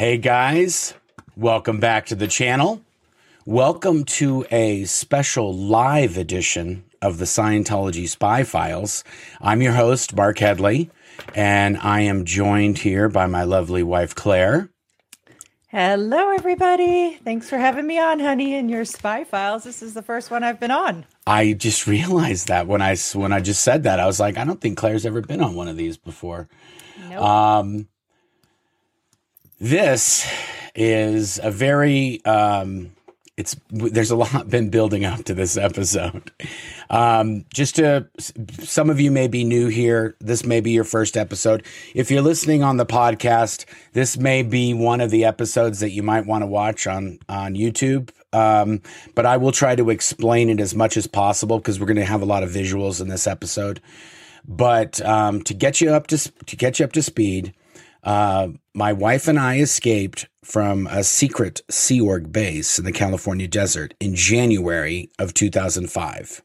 Hey guys, welcome back to the channel. Welcome to a special live edition of the Scientology Spy Files. I'm your host, Marc Headley, and I am joined here by my lovely wife, Claire. Hello, everybody. Thanks for having me on, honey, in your spy files. This is the first one I've been on. I just realized that when I when I just said that, I was like, I don't think Claire's ever been on one of these before. Nope. Um, this is a very um, it's there's a lot been building up to this episode. Um, just to some of you may be new here. This may be your first episode. If you're listening on the podcast, this may be one of the episodes that you might want to watch on on YouTube. Um, but I will try to explain it as much as possible because we're going to have a lot of visuals in this episode. But um, to get you up to to get you up to speed, uh, my wife and I escaped from a secret Sea Org base in the California desert in January of 2005.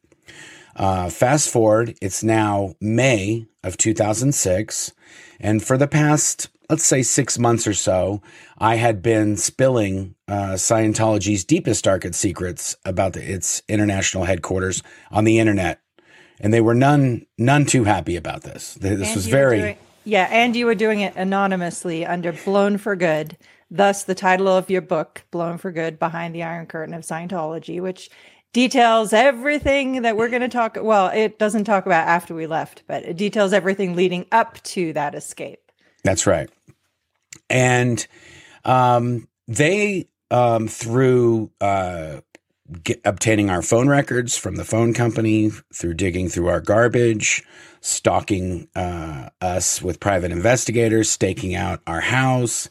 Uh, fast forward, it's now May of 2006. And for the past, let's say, six months or so, I had been spilling uh, Scientology's deepest, darkest secrets about the, its international headquarters on the internet. And they were none none too happy about this. This And was very yeah, and you were doing it anonymously under Blown for Good. Thus, the title of your book, Blown for Good Behind the Iron Curtain of Scientology, which details everything that we're going to talk. Well, it doesn't talk about after we left, but it details everything leading up to that escape. That's right. And um, they, um, through uh, get, obtaining our phone records from the phone company, through digging through our garbage, stalking uh, us with private investigators, staking out our house.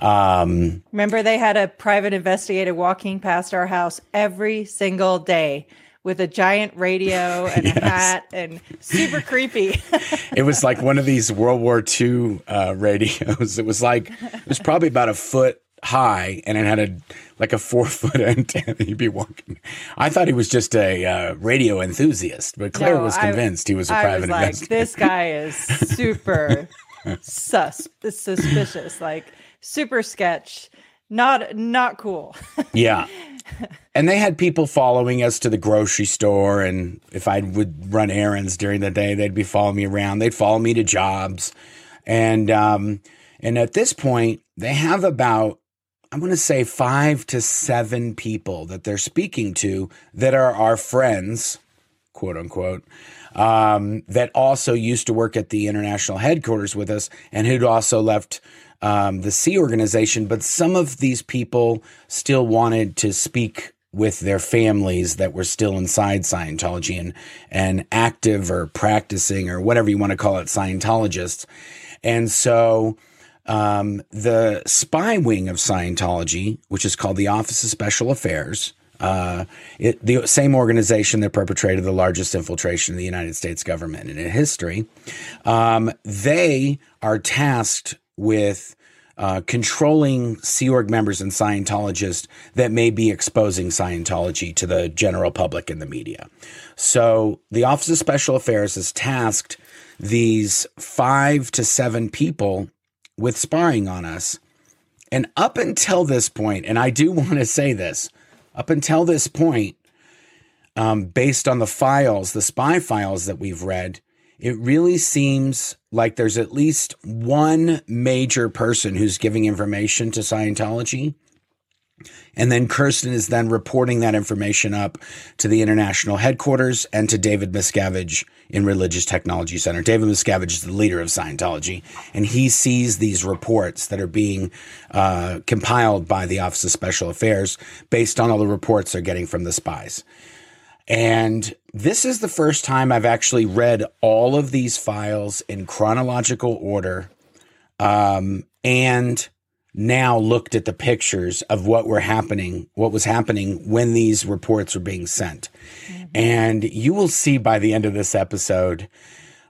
Um, Remember, they had a private investigator walking past our house every single day with a giant radio and a hat and super creepy. it was like one of these World War II uh, radios. It was like it was probably about a foot high, and it had a like a four foot antenna. he'd be walking. I thought he was just a uh, radio enthusiast, but Claire No, was I- convinced he was a I private was like, this guy is super sus suspicious, like super sketch, not not cool. Yeah. And they had people following us to the grocery store. And if I would run errands during the day, they'd be following me around. They'd follow me to jobs. And, um, and at this point, they have about, I'm going to say five to seven people that they're speaking to that are our friends, quote unquote, um, that also used to work at the international headquarters with us and who'd also left um, the Sea organization. But some of these people still wanted to speak with their families that were still inside Scientology and, and active or practicing or whatever you want to call it, Scientologists. And so um, the spy wing of Scientology, which is called the Office of Special Affairs, uh, it, the same organization that perpetrated the largest infiltration of the United States government in history, um, they are tasked with uh, controlling Sea Org members and Scientologists that may be exposing Scientology to the general public and the media. So the Office of Special Affairs has tasked these five to seven people with spying on us. And up until this point, and I do want to say this, up until this point, um, based on the files, the spy files that we've read, it really seems like there's at least one major person who's giving information to Scientology. And then Kirsten is then reporting that information up to the international headquarters and to David Miscavige in Religious Technology Center. David Miscavige is the leader of Scientology, and he sees these reports that are being uh, compiled by the Office of Special Affairs based on all the reports they're getting from the spies. And this is the first time I've actually read all of these files in chronological order um, and now looked at the pictures of what were happening, what was happening when these reports were being sent. And you will see by the end of this episode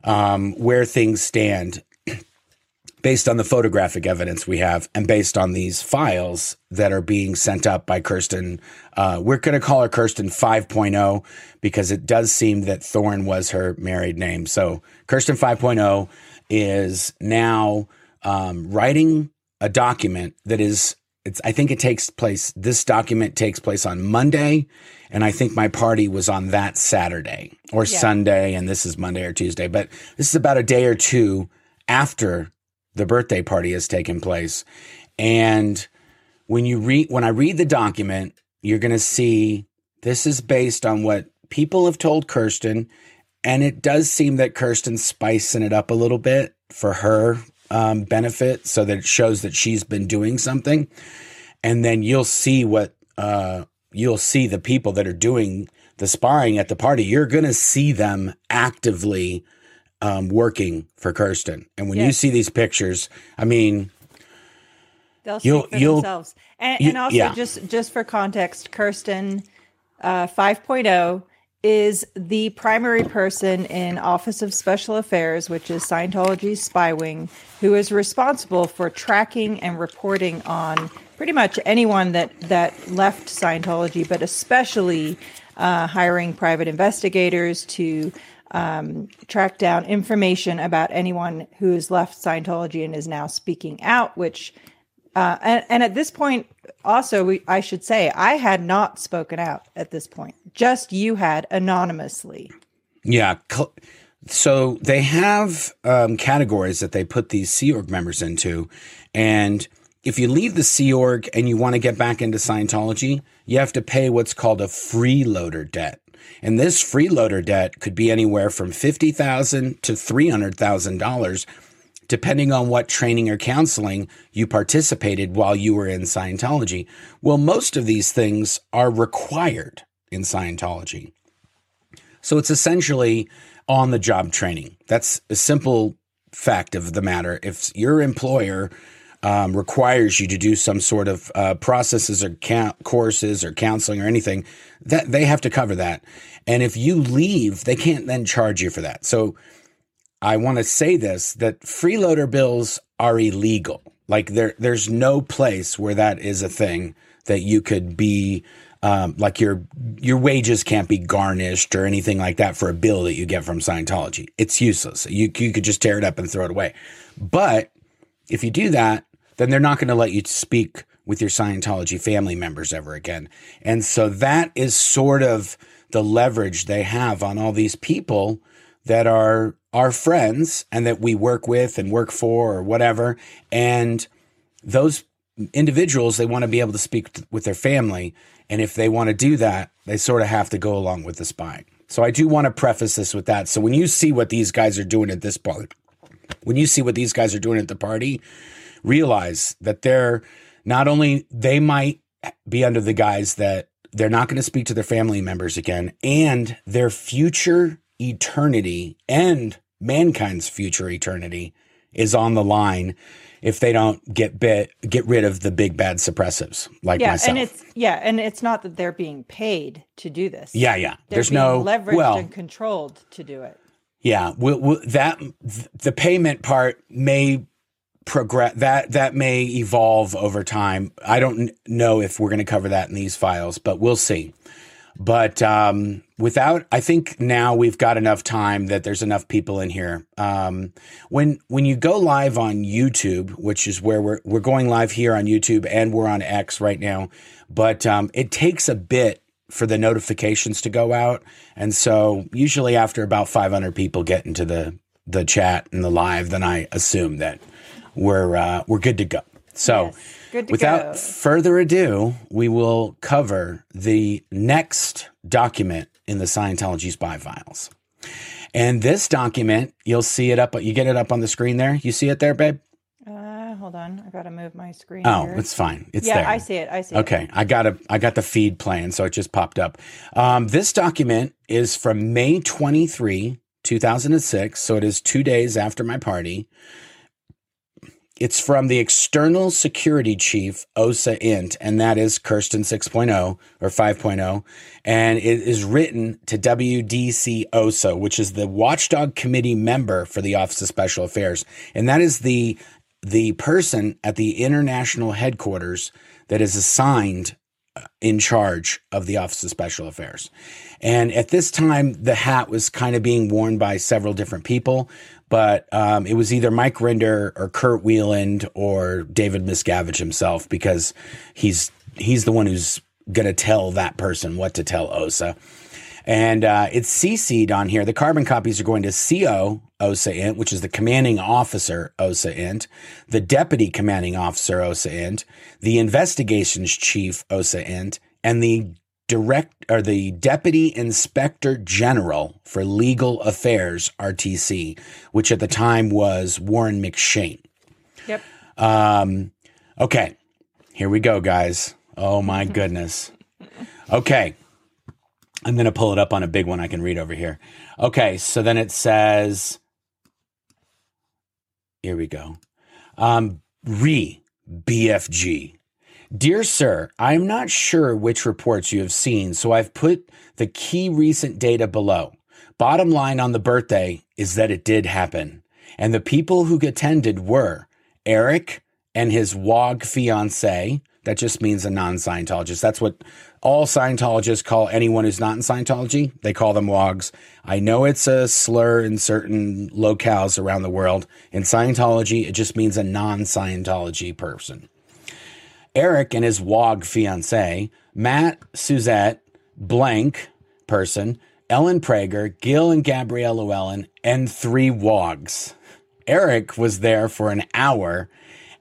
um, where things stand based on the photographic evidence we have and based on these files that are being sent up by Kirsten. Uh, we're going to call her Kirsten 5.0 because it does seem that Thorn was her married name. So Kirsten 5.0 is now um, writing a document that is it's I think it takes place this document takes place on Monday and I think my party was on that Saturday or yeah. Sunday and this is Monday or Tuesday but this is about a day or two after the birthday party has taken place and when you read when I read the document you're going to see this is based on what people have told Kirsten and it does seem that Kirsten's spicing it up a little bit for her um, benefit so that it shows that she's been doing something. And then you'll see what uh, you'll see the people that are doing the sparring at the party. You're going to see them actively um, working for Kirsten. And when yes. you see these pictures, I mean, they'll speak for themselves. And, you, and also, yeah. just just for context, Kirsten uh, 5.0 is the primary person in Office of Special Affairs, which is Scientology's spy wing, who is responsible for tracking and reporting on pretty much anyone that that left Scientology, but especially uh, hiring private investigators to um, track down information about anyone who has left Scientology and is now speaking out, which uh, and, and, at this point, also, we, I should say, I had not spoken out at this point. Just you had anonymously. Yeah. So they have um, categories that they put these Sea Org members into. And if you leave the Sea Org and you want to get back into Scientology, you have to pay what's called a freeloader debt. And this freeloader debt could be anywhere from 50,000 to $300,000 depending on what training or counseling you participated while you were in Scientology. Well, most of these things are required in Scientology. So it's essentially on the job training. That's a simple fact of the matter. If your employer um, requires you to do some sort of uh, processes or courses or counseling or anything, that they have to cover that. And if you leave, they can't then charge you for that. So I want to say this that freeloader bills are illegal. Like there, there's no place where that is a thing that you could be um, like your your wages can't be garnished or anything like that for a bill that you get from Scientology. It's useless. You you could just tear it up and throw it away. But if you do that, then they're not going to let you speak with your Scientology family members ever again. And so that is sort of the leverage they have on all these people that are our friends and that we work with and work for or whatever. And those individuals, they want to be able to speak with their family. And if they want to do that, they sort of have to go along with the spying. So I do want to preface this with that. So when you see what these guys are doing at this party, when you see what these guys are doing at the party, realize that they're not only they might be under the guise that they're not going to speak to their family members again and their future eternity and mankind's future eternity is on the line if they don't get bit get rid of the big bad suppressives like yeah, myself. And it's yeah, and it's not that they're being paid to do this. Yeah, yeah. They're There's no leveraged well, and controlled to do it. Yeah, we'll, we'll, that the payment part may progress that that may evolve over time. I don't know if we're going to cover that in these files, but we'll see. But um, without, I think now we've got enough time that there's enough people in here. Um, when when you go live on YouTube, which is where we're we're going live here on YouTube and we're on X right now, but um, it takes a bit for the notifications to go out, and so usually after about 500 people get into the the chat and the live, then I assume that we're uh, we're good to go. So. Yes Without go. further ado, we will cover the next document in the Scientology spy files. And this document, you'll see it up. You get it up on the screen there. You see it there, babe? Uh, hold on. I gotta move my screen. Oh, here. it's fine. It's yeah, there. I see it. I see okay. it. Okay. I got a. I got the feed playing, so it just popped up. Um, this document is from May 23, 2006. So it is two days after my party. It's from the external security chief, OSA Int, and that is Kirsten 6.0 or 5.0. And it is written to WDC OSA, which is the watchdog committee member for the Office of Special Affairs. And that is the, the person at the international headquarters that is assigned uh, in charge of the Office of Special Affairs. And at this time, the hat was kind of being worn by several different people, but um, it was either Mike Rinder or Kurt Weiland or David Miscavige himself because he's he's the one who's to tell that person what to tell OSA. And uh, it's CC'd on here. The carbon copies are going to CO OSA INT, which is the commanding officer OSA INT, the deputy commanding officer OSA INT, the investigations chief OSA INT, and the direct or the deputy inspector general for legal affairs RTC, which at the time was Warren McShane. Yep. Um, okay, here we go, guys. Oh my goodness. Okay. I'm going to pull it up on a big one I can read over here. Okay, so then it says, here we go. Um, re BFG. Dear sir, I'm not sure which reports you have seen, so I've put the key recent data below. Bottom line on the birthday is that it did happen. And the people who attended were Eric and his WOG fiance. That just means a non Scientologist. That's what all Scientologists call anyone who's not in Scientology. They call them WOGs. I know it's a slur in certain locales around the world. In Scientology, it just means a non Scientology person. Eric and his WOG fiance, Matt Suzette, blank person, Ellen Prager, Gil and Gabrielle Llewellyn, and three WOGs. Eric was there for an hour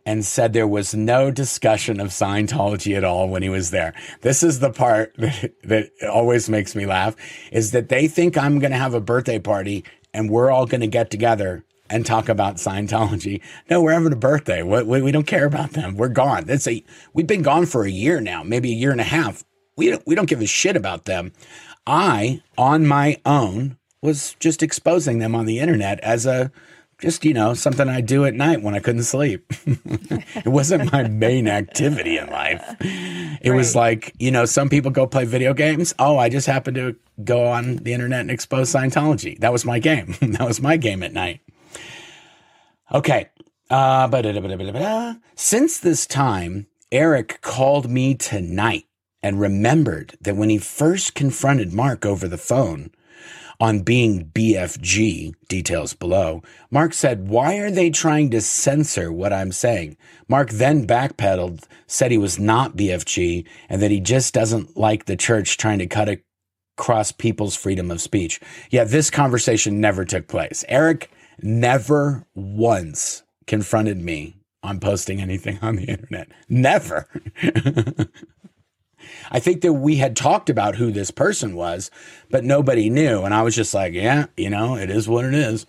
and said there was no discussion of Scientology at all when he was there. This is the part that, that always makes me laugh is that they think I'm going to have a birthday party and we're all going to get together and talk about Scientology. No, we're having a birthday. We, we, we don't care about them. We're gone. That's a, we've been gone for a year now, maybe a year and a half. We don't, we don't give a shit about them. I, on my own, was just exposing them on the internet as a just you know something I do at night when I couldn't sleep. it wasn't my main activity in life. It right. was like you know some people go play video games. Oh, I just happened to go on the internet and expose Scientology. That was my game. that was my game at night. Okay. Uh, since this time, Eric called me tonight and remembered that when he first confronted Mark over the phone, on being BFG, details below, Mark said, Why are they trying to censor what I'm saying? Mark then backpedaled, said he was not BFG, and that he just doesn't like the church trying to cut across people's freedom of speech. Yeah, this conversation never took place. Eric never once confronted me on posting anything on the internet. Never. I think that we had talked about who this person was, but nobody knew. And I was just like, yeah, you know, it is what it is.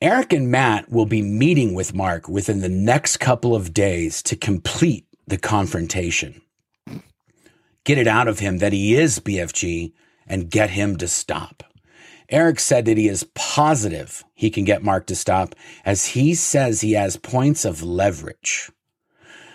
Eric and Matt will be meeting with Mark within the next couple of days to complete the confrontation. Get it out of him that he is BFG and get him to stop. Eric said that he is positive he can get Mark to stop as he says he has points of leverage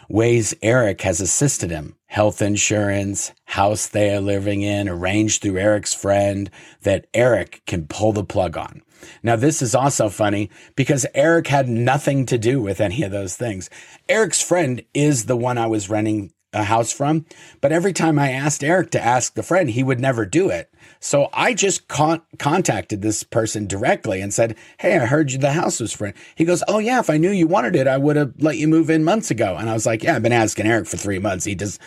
ways Eric has assisted him health insurance, house they are living in, arranged through Eric's friend that Eric can pull the plug on. Now, this is also funny because Eric had nothing to do with any of those things. Eric's friend is the one I was renting a house from. But every time I asked Eric to ask the friend, he would never do it. So I just con- contacted this person directly and said, Hey, I heard you the house was for He goes, Oh, yeah, if I knew you wanted it, I would have let you move in months ago. And I was like, Yeah, I've been asking Eric for three months. He just,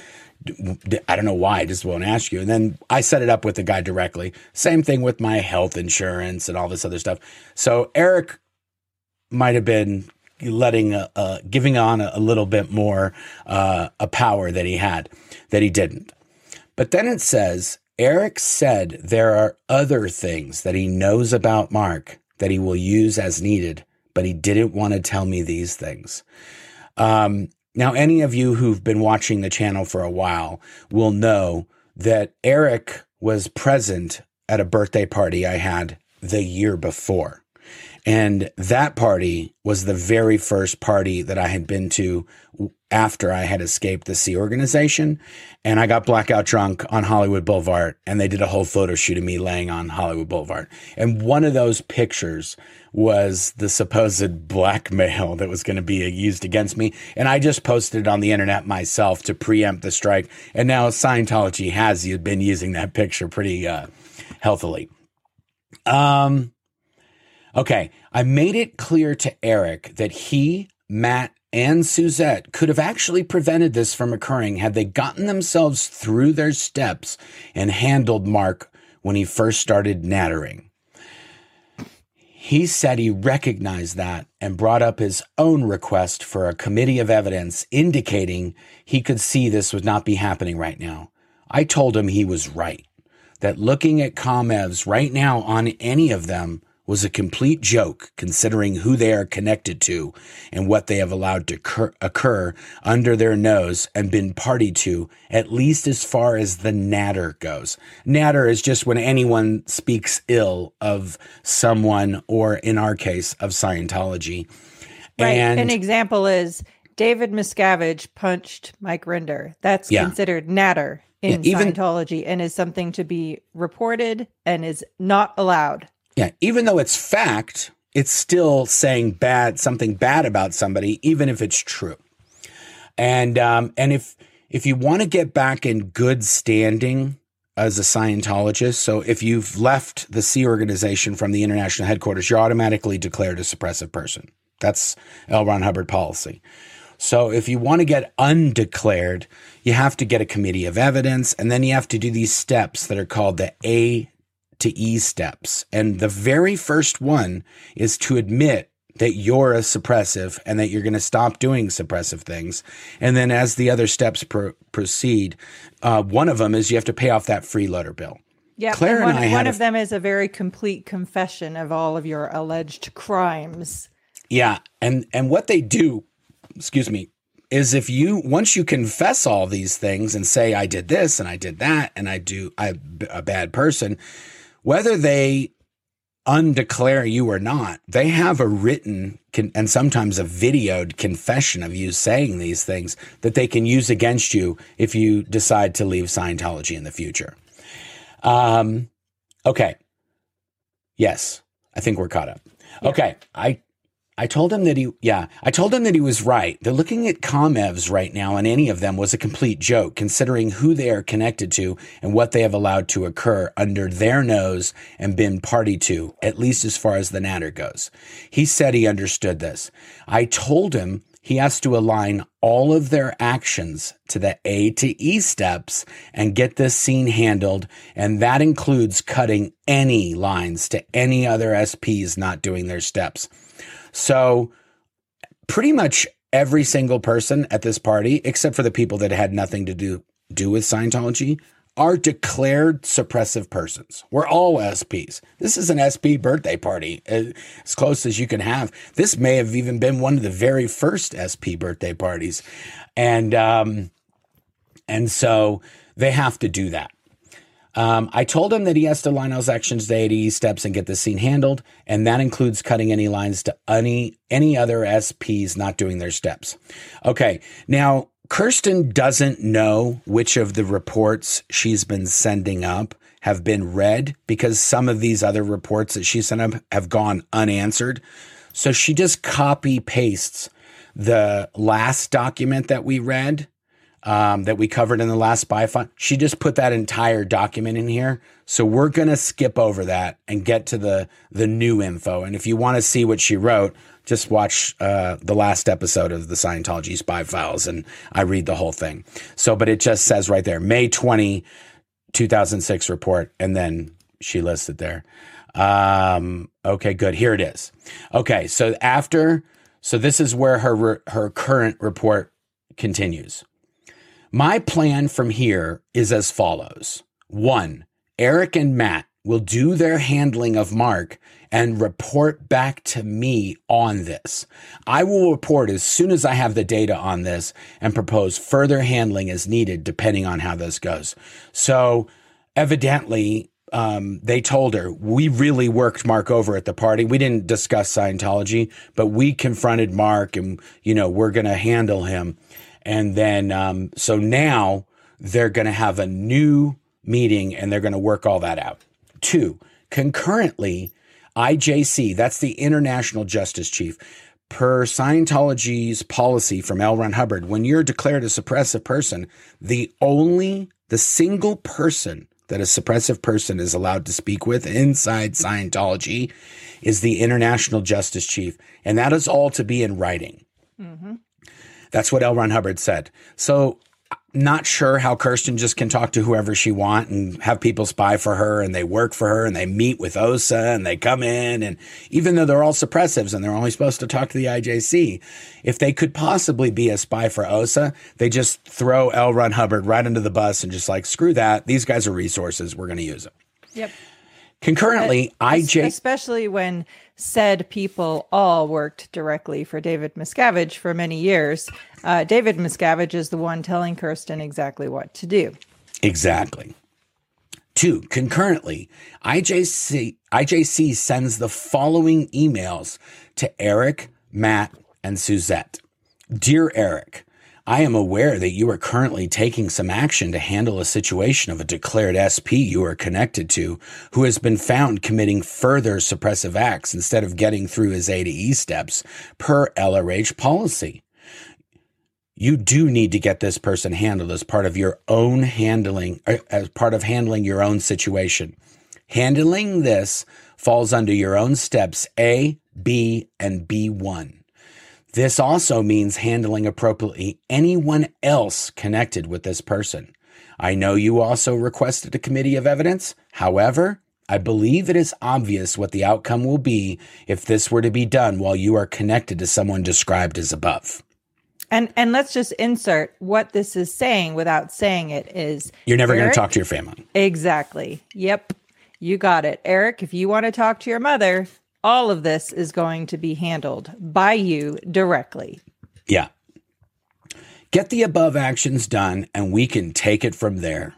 I don't know why, I just won't ask you. And then I set it up with the guy directly. Same thing with my health insurance and all this other stuff. So Eric might have been letting uh, uh, giving on a, a, little bit more uh, a power that he had that he didn't. But then it says Eric said there are other things that he knows about Mark that he will use as needed, but he didn't want to tell me these things. Um, now, any of you who've been watching the channel for a while will know that Eric was present at a birthday party I had the year before. And that party was the very first party that I had been to after I had escaped the Sea Organization. And I got blackout drunk on Hollywood Boulevard, and they did a whole photo shoot of me laying on Hollywood Boulevard. And one of those pictures was the supposed blackmail that was going to be used against me. And I just posted it on the internet myself to preempt the strike. And now Scientology has been using that picture pretty uh, healthily. Um, Okay, I made it clear to Eric that he, Matt, and Suzette could have actually prevented this from occurring had they gotten themselves through their steps and handled Mark when he first started nattering. He said he recognized that and brought up his own request for a committee of evidence indicating he could see this would not be happening right now. I told him he was right, that looking at ComEvs right now on any of them was a complete joke considering who they are connected to and what they have allowed to occur, occur under their nose and been party to, at least as far as the natter goes. Natter is just when anyone speaks ill of someone, or in our case, of Scientology. Right. And an example is David Miscavige punched Mike Rinder. That's yeah. considered natter in yeah, even, Scientology and is something to be reported and is not allowed. Yeah, even though it's fact, it's still saying bad something bad about somebody, even if it's true. And um, and if if you want to get back in good standing as a Scientologist, so if you've left the Sea organization from the international headquarters, you're automatically declared a suppressive person. That's L. Ron Hubbard policy. So if you want to get undeclared, you have to get a committee of evidence, and then you have to do these steps that are called the A to E steps. And the very first one is to admit that you're a suppressive and that you're going to stop doing suppressive things. And then as the other steps pro- proceed, uh, one of them is you have to pay off that freeloader bill. Yeah, Claire and, one, and I one of them is a very complete confession of all of your alleged crimes. Yeah, and and what they do, excuse me, is if you once you confess all these things and say I did this and I did that and I do I'm a bad person, whether they undeclare you or not, they have a written con- and sometimes a videoed confession of you saying these things that they can use against you if you decide to leave Scientology in the future. Um, okay. Yes, I think we're caught up. Yeah. Okay, I I told him that he, yeah, I told him that he was right. They're looking at ComEvs right now, and any of them was a complete joke, considering who they are connected to and what they have allowed to occur under their nose and been party to, at least as far as the natter goes. He said he understood this. I told him he has to align all of their actions to the A to E steps and get this scene handled. And that includes cutting any lines to any other SPs not doing their steps. So pretty much every single person at this party, except for the people that had nothing to do do with Scientology, are declared suppressive persons. We're all SPs. This is an SP birthday party, uh, as close as you can have. This may have even been one of the very first SP birthday parties, and um, and so they have to do that. Um, I told him that he has to line those actions to 80 steps and get the scene handled, and that includes cutting any lines to any any other SPs not doing their steps. Okay, now Kirsten doesn't know which of the reports she's been sending up have been read because some of these other reports that she sent up have gone unanswered. So she just copy pastes the last document that we read um, that we covered in the last spy file. She just put that entire document in here. So we're gonna skip over that and get to the the new info. And if you want to see what she wrote, just watch uh, the last episode of the Scientology Spy Files, and I read the whole thing. So, but it just says right there, May 20, 2006 report, and then she lists it there. Um, okay, good. Here it is. Okay, so after, so this is where her her current report continues. My plan from here is as follows. One, Eric and Matt will do their handling of Mark and report back to me on this. I will report as soon as I have the data on this and propose further handling as needed depending on how this goes. So evidently, um, they told her, we really worked Mark over at the party. We didn't discuss Scientology, but we confronted Mark and, you know, we're going to handle him. And then, um, so now they're going to have a new meeting and they're going to work all that out. Two, concurrently, IJC, that's the International Justice Chief, per Scientology's policy from L. Ron Hubbard, when you're declared a suppressive person, the only, the single person that a suppressive person is allowed to speak with inside Scientology is the International Justice Chief. And that is all to be in writing. Mm-hmm. That's what L. Ron Hubbard said. So not sure how Kirsten just can talk to whoever she want and have people spy for her and they work for her and they meet with OSA and they come in and even though they're all suppressives and they're only supposed to talk to the IJC, if they could possibly be a spy for OSA, they just throw L. Ron Hubbard right under the bus and just like screw that. These guys are resources. We're going to use them. Yep. Concurrently, IJ especially when said people all worked directly for David Miscavige for many years. Uh, David Miscavige is the one telling Kirsten exactly what to do. Exactly. Two, concurrently, IJC, IJC sends the following emails to Eric, Matt, and Suzette. Dear Eric, I am aware that you are currently taking some action to handle a situation of a declared SP you are connected to who has been found committing further suppressive acts instead of getting through his A to E steps per LRH policy. You do need to get this person handled as part of your own handling, uh, as part of handling your own situation. Handling this falls under your own steps A, B, and B1. This also means handling appropriately anyone else connected with this person. I know you also requested a committee of evidence. However, I believe it is obvious what the outcome will be if this were to be done while you are connected to someone described as above. And and let's just insert what this is saying without saying it is You're never going to talk to your family. Exactly. Yep. You got it. Eric, if you want to talk to your mother, all of this is going to be handled by you directly. Yeah. Get the above actions done and we can take it from there.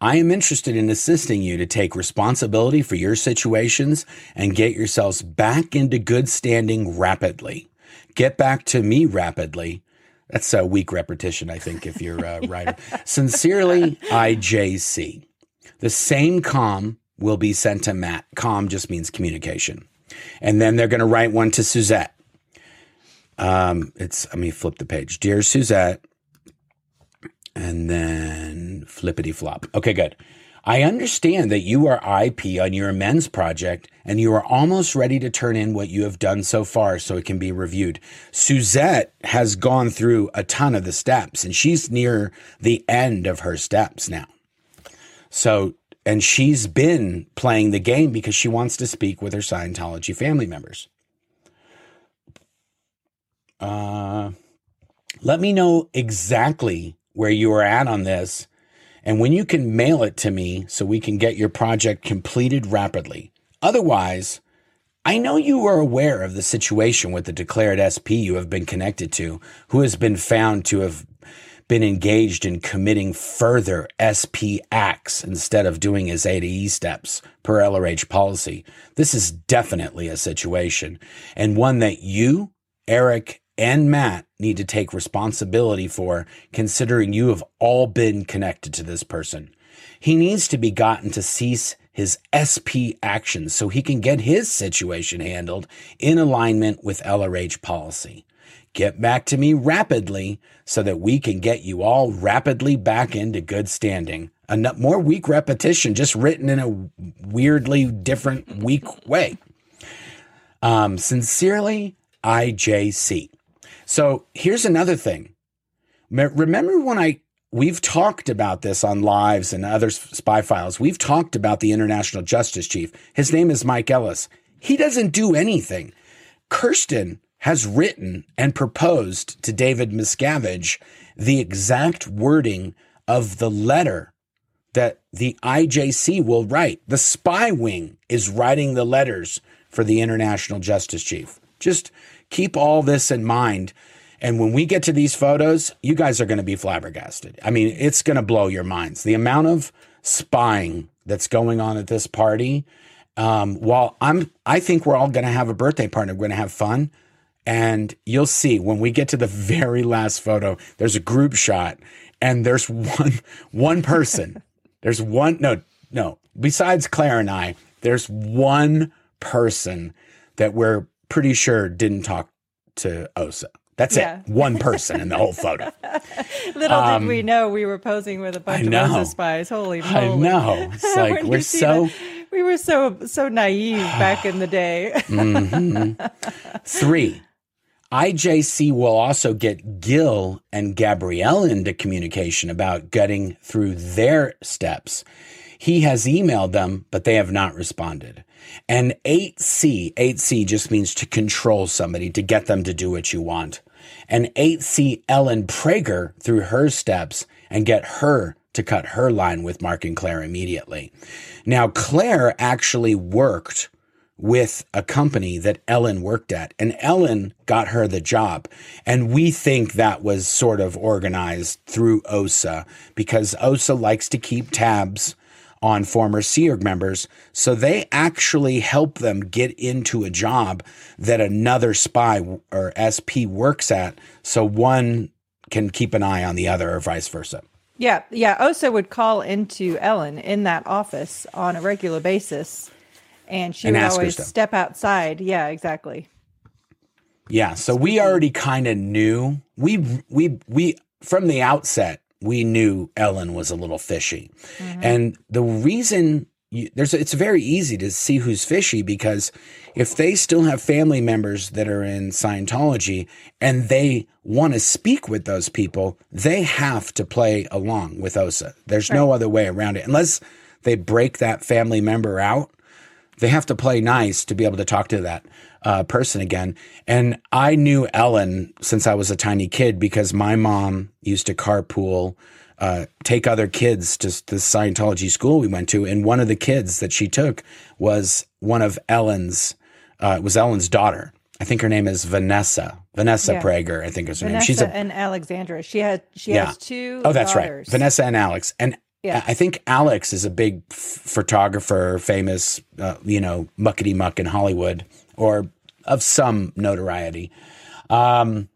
I am interested in assisting you to take responsibility for your situations and get yourselves back into good standing rapidly. Get back to me rapidly. That's a weak repetition, I think, if you're uh, a writer. Sincerely, IJC. The same com will be sent to Matt. Com just means communication. And then they're going to write one to Suzette. Um, it's, let me flip the page. Dear Suzette. And then flippity flop. Okay, good. I understand that you are IP on your amends project and you are almost ready to turn in what you have done so far so it can be reviewed. Suzette has gone through a ton of the steps and she's near the end of her steps now. So and she's been playing the game because she wants to speak with her Scientology family members. Uh, let me know exactly where you are at on this and when you can mail it to me so we can get your project completed rapidly. Otherwise, I know you are aware of the situation with the declared SP you have been connected to, who has been found to have been engaged in committing further SP acts instead of doing his A to E steps per LRH policy. This is definitely a situation and one that you, Eric, and Matt need to take responsibility for, considering you have all been connected to this person. He needs to be gotten to cease his SP actions so he can get his situation handled in alignment with LRH policy. Get back to me rapidly so that we can get you all rapidly back into good standing. A more weak repetition, just written in a weirdly different, weak way. Um, sincerely, IJC. So here's another thing. Remember when I we've talked about this on lives and other spy files. We've talked about the international justice chief. His name is Mike Ellis. He doesn't do anything. Kirsten has written and proposed to David Miscavige the exact wording of the letter that the IJC will write. The spy wing is writing the letters for the International Justice Chief. Just keep all this in mind. And when we get to these photos, you guys are going to be flabbergasted. I mean, it's going to blow your minds. The amount of spying that's going on at this party. Um, while I'm, I think we're all going to have a birthday party. We're going to have fun. And you'll see when we get to the very last photo, there's a group shot and there's one, one person. there's one, no, no, besides Claire and I, there's one person that we're pretty sure didn't talk to Osa. That's Yeah. it. One person in the whole photo. Little did we know we were posing with a bunch Um, of. Osa spies. Holy moly! I know. It's like we're so that- we were so so naive back in the day. three. IJC will also get Gil and Gabrielle into communication about getting through their steps. He has emailed them, but they have not responded. And 8C, 8C just means to control somebody, to get them to do what you want. And 8C Ellen Prager through her steps and get her to cut her line with Mark and Claire immediately. Now, Claire actually worked with a company that Ellen worked at, and Ellen got her the job. And we think that was sort of organized through OSA because OSA likes to keep tabs on former Sea Org members. So they actually help them get into a job that another spy or SP works at. So one can keep an eye on the other or vice versa. yeah, yeah. Osa would call into Ellen in that office on a regular basis, and she And would always step outside. Yeah, exactly. Yeah, so we already kind of knew. We we we from the outset we knew Ellen was a little fishy, mm-hmm. and the reason you, there's it's very easy to see who's fishy because if they still have family members that are in Scientology and they want to speak with those people, they have to play along with OSA. There's no other way around it unless they break that family member out they have to play nice to be able to talk to that uh, person again. And I knew Ellen since I was a tiny kid because my mom used to carpool, uh, take other kids to the Scientology school we went to, and one of the kids that she took was one of Ellen's. Uh, was Ellen's daughter. I think her name is Vanessa. Vanessa Yeah. Prager, I think is her name. She's a and Alexandra. She had she Yeah. has two. Oh, that's daughters. right. Vanessa and Alex. And Yeah. I think Alex is a big f- photographer, famous, uh, you know, muckety muck in Hollywood or of some notoriety. Um,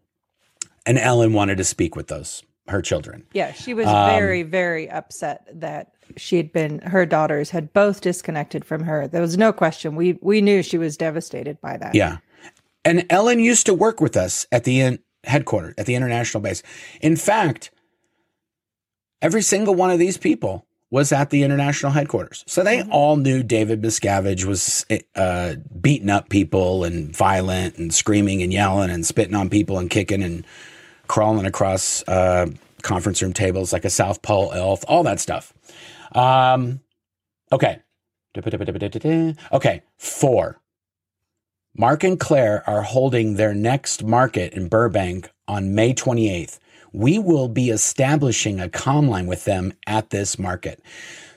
and Ellen wanted to speak with those, her children. Yeah, she was Um, very, very upset that she had been her daughters had both disconnected from her. There was no question. We we knew she was devastated by that. Yeah. And Ellen used to work with us at the in- headquarters, at the international base. In fact, every single one of these people was at the international headquarters. So they all knew David Miscavige was uh, beating up people and violent and screaming and yelling and spitting on people and kicking and crawling across uh, conference room tables like a South Pole elf, all that stuff. Um, okay. Okay. Four. Mark and Claire are holding their next market in Burbank on May 28th. We will be establishing a comm line with them at this market.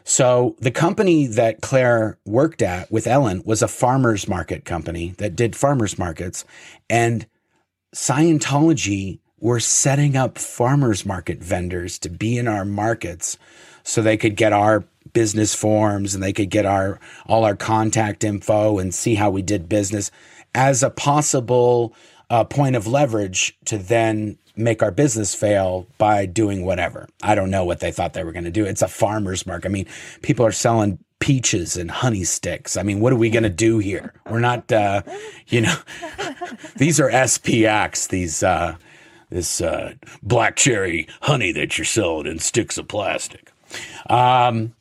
So the company that Claire worked at with Ellen was a farmers market company that did farmers markets and Scientology were setting up farmers market vendors to be in our markets so they could get our business forms and they could get our all our contact info and see how we did business as a possible uh, point of leverage to then make our business fail by doing whatever. I don't know what they thought they were going to do. It's a farmer's market. I mean, people are selling peaches and honey sticks. I mean, what are we going to do here? We're not, uh, you know, these are SPX, these, uh, this uh, black cherry honey that you're selling in sticks of plastic. Um,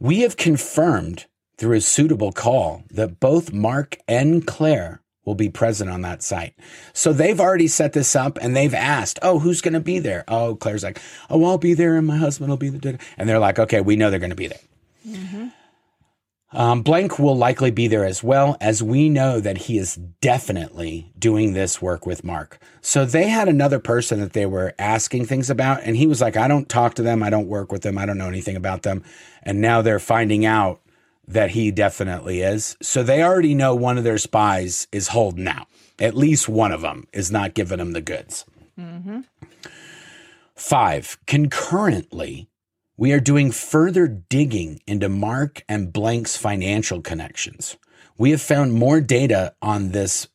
we have confirmed through a suitable call that both Mark and Claire will be present on that site. So they've already set this up and they've asked, oh, who's going to be there? Oh, Claire's like, oh, I'll be there and my husband will be there. And they're like, okay, we know they're going to be there. Um, Blank will likely be there as well, as we know that he is definitely doing this work with Mark. So they had another person that they were asking things about, and he was like, I don't talk to them, I don't work with them, I don't know anything about them. And now they're finding out that he definitely is. So they already know one of their spies is holding out. At least one of them is not giving them the goods. Mm-hmm. Five, concurrently, We are doing further digging into Mark and Blank's financial connections. We have found more data on this.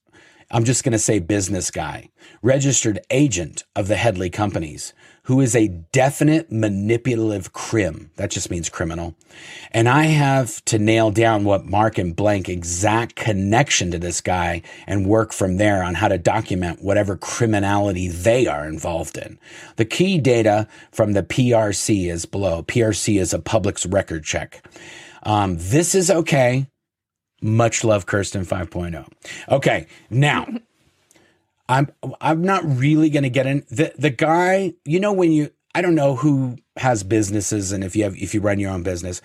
I'm just going to say business guy, registered agent of the Headley companies, who is a definite manipulative crim. That just means criminal. And I have to nail down what Mark and Blank exact connection to this guy and work from there on how to document whatever criminality they are involved in. The key data from the PRC is below. PRC is a public's record check. Um, this is okay. Much love, Kirsten 5.0. Okay, now I'm I'm not really going to get in the the guy. You know when you I don't know who has businesses and if you have if you run your own business,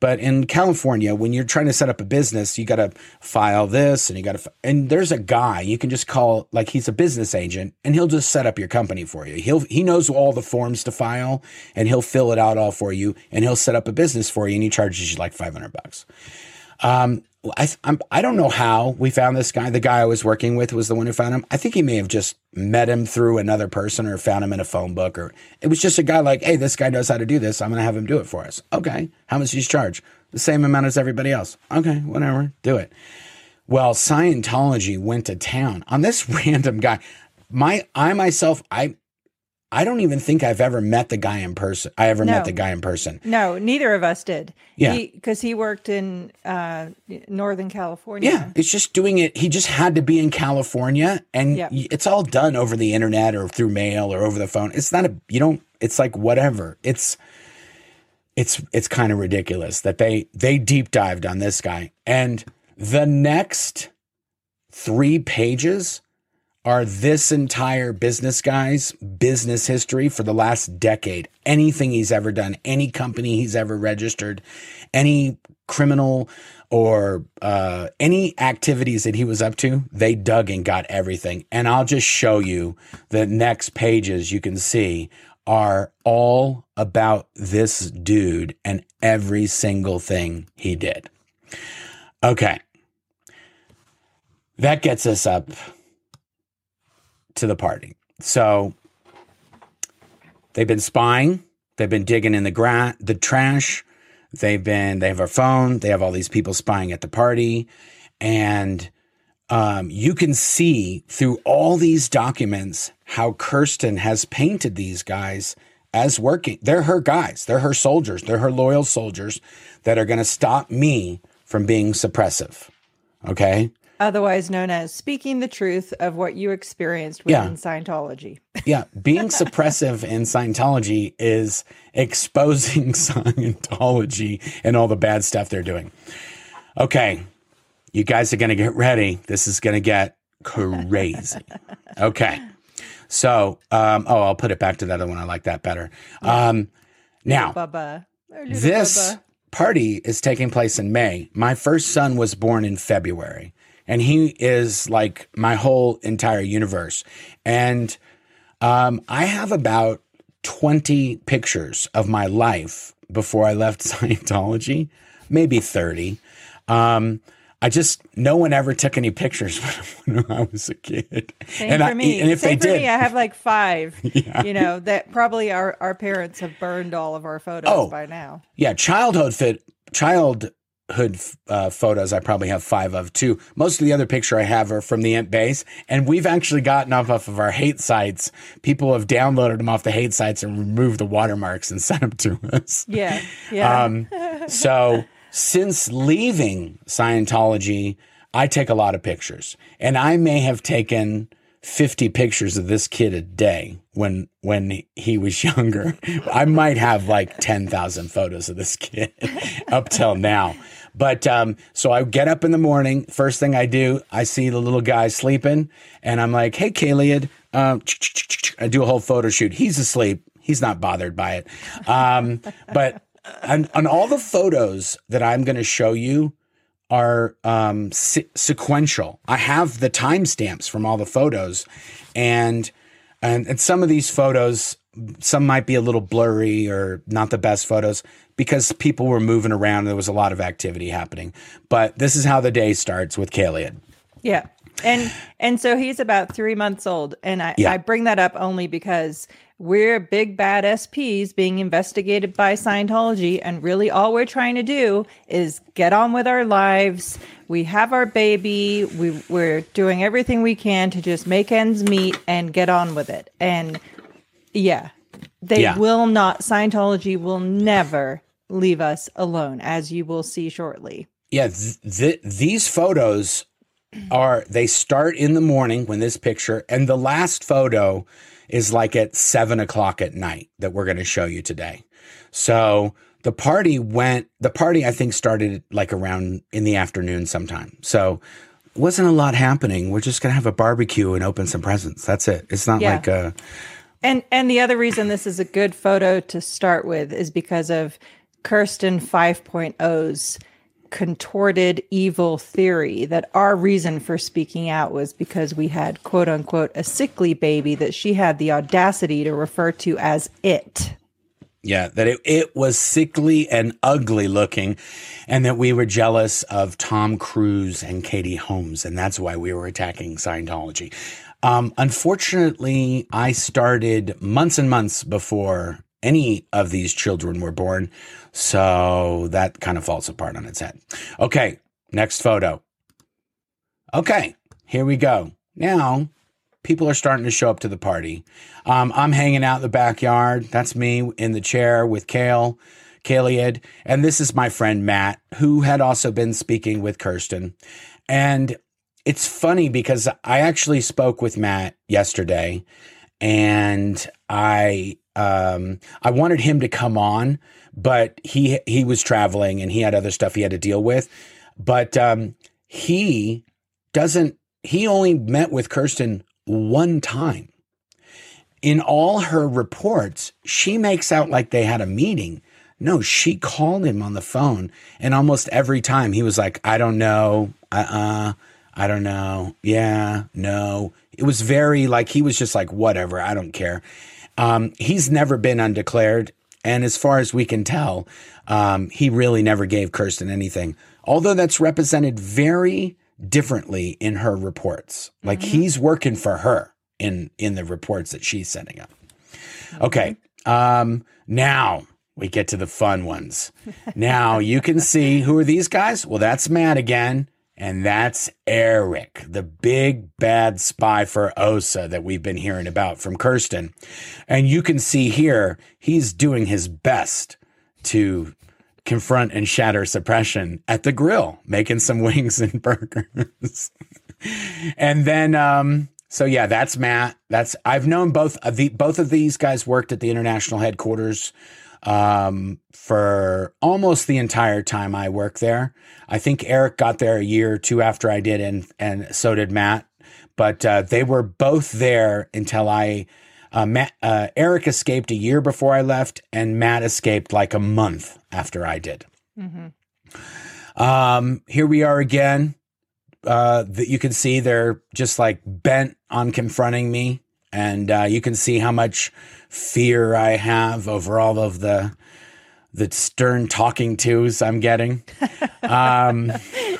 but in California when you're trying to set up a business, you got to file this and you got to and there's a guy you can just call like he's a business agent and he'll just set up your company for you. He'll he knows all the forms to file and he'll fill it out all for you and he'll set up a business for you and he charges you like 500 bucks. Um, I I'm, I do not know how we found this guy. The guy I was working with was the one who found him. I think he may have just met him through another person or found him in a phone book or it was just a guy like, hey, this guy knows how to do this. I'm going to have him do it for us. Okay, how much do you charge? The same amount as everybody else. Okay, whatever, do it. Well, Scientology went to town on this random guy. My I myself I I don't even think I've ever met the guy in person. I ever no. met the guy in person. No, neither of us did. Yeah, because he, he, worked in uh, Northern California. Yeah, it's just doing it. He just had to be in California, and yep. it's all done over the internet or through mail or over the phone. It's not a you don't. It's like whatever. It's it's it's kind of ridiculous that they they deep dived on this guy, and the next three pages are this entire business guy's business history for the last decade. Anything he's ever done, any company he's ever registered, any criminal or uh, any activities that he was up to, they dug and got everything. And I'll just show you the next pages you can see are all about this dude and every single thing he did. Okay. That gets us up to the party. So they've been spying, they've been digging in the gra- the trash, they've been they have a phone, they have all these people spying at the party, and um, you can see through all these documents how Kirsten has painted these guys as working. They're her guys, they're her soldiers, they're her loyal soldiers that are going to stop me from being suppressive. Okay otherwise known as speaking the truth of what you experienced within yeah. Scientology. yeah, being suppressive in Scientology is exposing Scientology and all the bad stuff they're doing. Okay, you guys are going to get ready. This is going to get crazy. Okay. So, um, oh, I'll put it back to the other one. I like that better. Um, now, Bubba. this Bubba. party is taking place in May. My first son was born in February and he is like my whole entire universe. And um, I have about 20 pictures of my life before I left Scientology, maybe 30. Um, I just no one ever took any pictures when, I was a kid. Same and for I, me. And if Same they did, me, I have like five. Yeah. You know that probably our, our parents have burned all of our photos oh, by now. Yeah, childhood fit child hood uh, photos I probably have five of too. Most of the other picture I have are from the Int base, and we've actually gotten off of our hate sites. People have downloaded them off the hate sites and removed the watermarks and sent them to us. Yeah, yeah. Um, so since leaving Scientology, I take a lot of pictures, and I may have taken 50 pictures of this kid a day when when he was younger. I might have like 10,000 photos of this kid up till now. But um, so I get up in the morning. First thing I do, I see the little guy sleeping, and I'm like, "Hey, Kaliad." Um, I do a whole photo shoot. He's asleep. He's not bothered by it. Um, but on, on, all the photos that I'm going to show you are um, se- sequential. I have the timestamps from all the photos, and, and and some of these photos, some might be a little blurry or not the best photos because people were moving around and there was a lot of activity happening. But this is how the day starts with Kaliad. Yeah. And and so he's about three months old. And I, yeah. I bring that up only because we're big bad SPs being investigated by Scientology, and really all we're trying to do is get on with our lives. We have our baby. We, we're doing everything we can to just make ends meet and get on with it. And yeah, they Yeah. will not, Scientology will never leave us alone, as you will see shortly. Yeah, th- th- these photos are they start in the morning when this picture, and the last photo is like at seven o'clock at night that we're going to show you today. So the party went. The party I think started like around in the afternoon sometime. So wasn't a lot happening. We're just going to have a barbecue and open some presents. That's it. It's not Yeah. like a And and the other reason this is a good photo to start with is because of Kirsten 5.0's contorted evil theory that our reason for speaking out was because we had quote unquote a sickly baby that she had the audacity to refer to as it. Yeah, that it, it was sickly and ugly looking, and that we were jealous of Tom Cruise and Katie Holmes, and that's why we were attacking Scientology. Um, unfortunately, I started months and months before any of these children were born, so that kind of falls apart on its head. Okay, next photo. Okay, here we go. Now, people are starting to show up to the party. Um, I'm hanging out in the backyard. That's me in the chair with Kale, Kaleid. And this is my friend Matt, who had also been speaking with Kirsten. And it's funny because I actually spoke with Matt yesterday and I um, I wanted him to come on, but he he was traveling and he had other stuff he had to deal with. But um, he doesn't he only met with Kirsten one time. In all her reports, she makes out like they had a meeting. No, she called him on the phone, and almost every time he was like, I don't know, uh uh, I don't know, yeah, no. It was very like he was just like, whatever, I don't care. Um, he's never been undeclared. And as far as we can tell, um, he really never gave Kirsten anything. Although that's represented very differently in her reports. Like he's working for her in in the reports that she's sending up. Okay. Um, now we get to the fun ones. Now you can see who are these guys? Well, that's Matt again. And that's Eric, the big bad spy for OSA that we've been hearing about from Kirsten. And you can see here, he's doing his best to confront and shatter suppression at the grill, making some wings and burgers. and then, um, so yeah, that's Matt. That's I've known both of the both of these guys worked at the international headquarters um, for almost the entire time I worked there. I think Eric got there a year or two after I did, and and so did Matt. But uh, they were both there until I. Uh, Matt, uh, Eric escaped a year before I left, and Matt escaped like a month after I did. Um, here we are again. Uh, that you can see they're just like bent on confronting me, and uh, you can see how much fear I have over all of the the stern talking tos I'm getting. Um,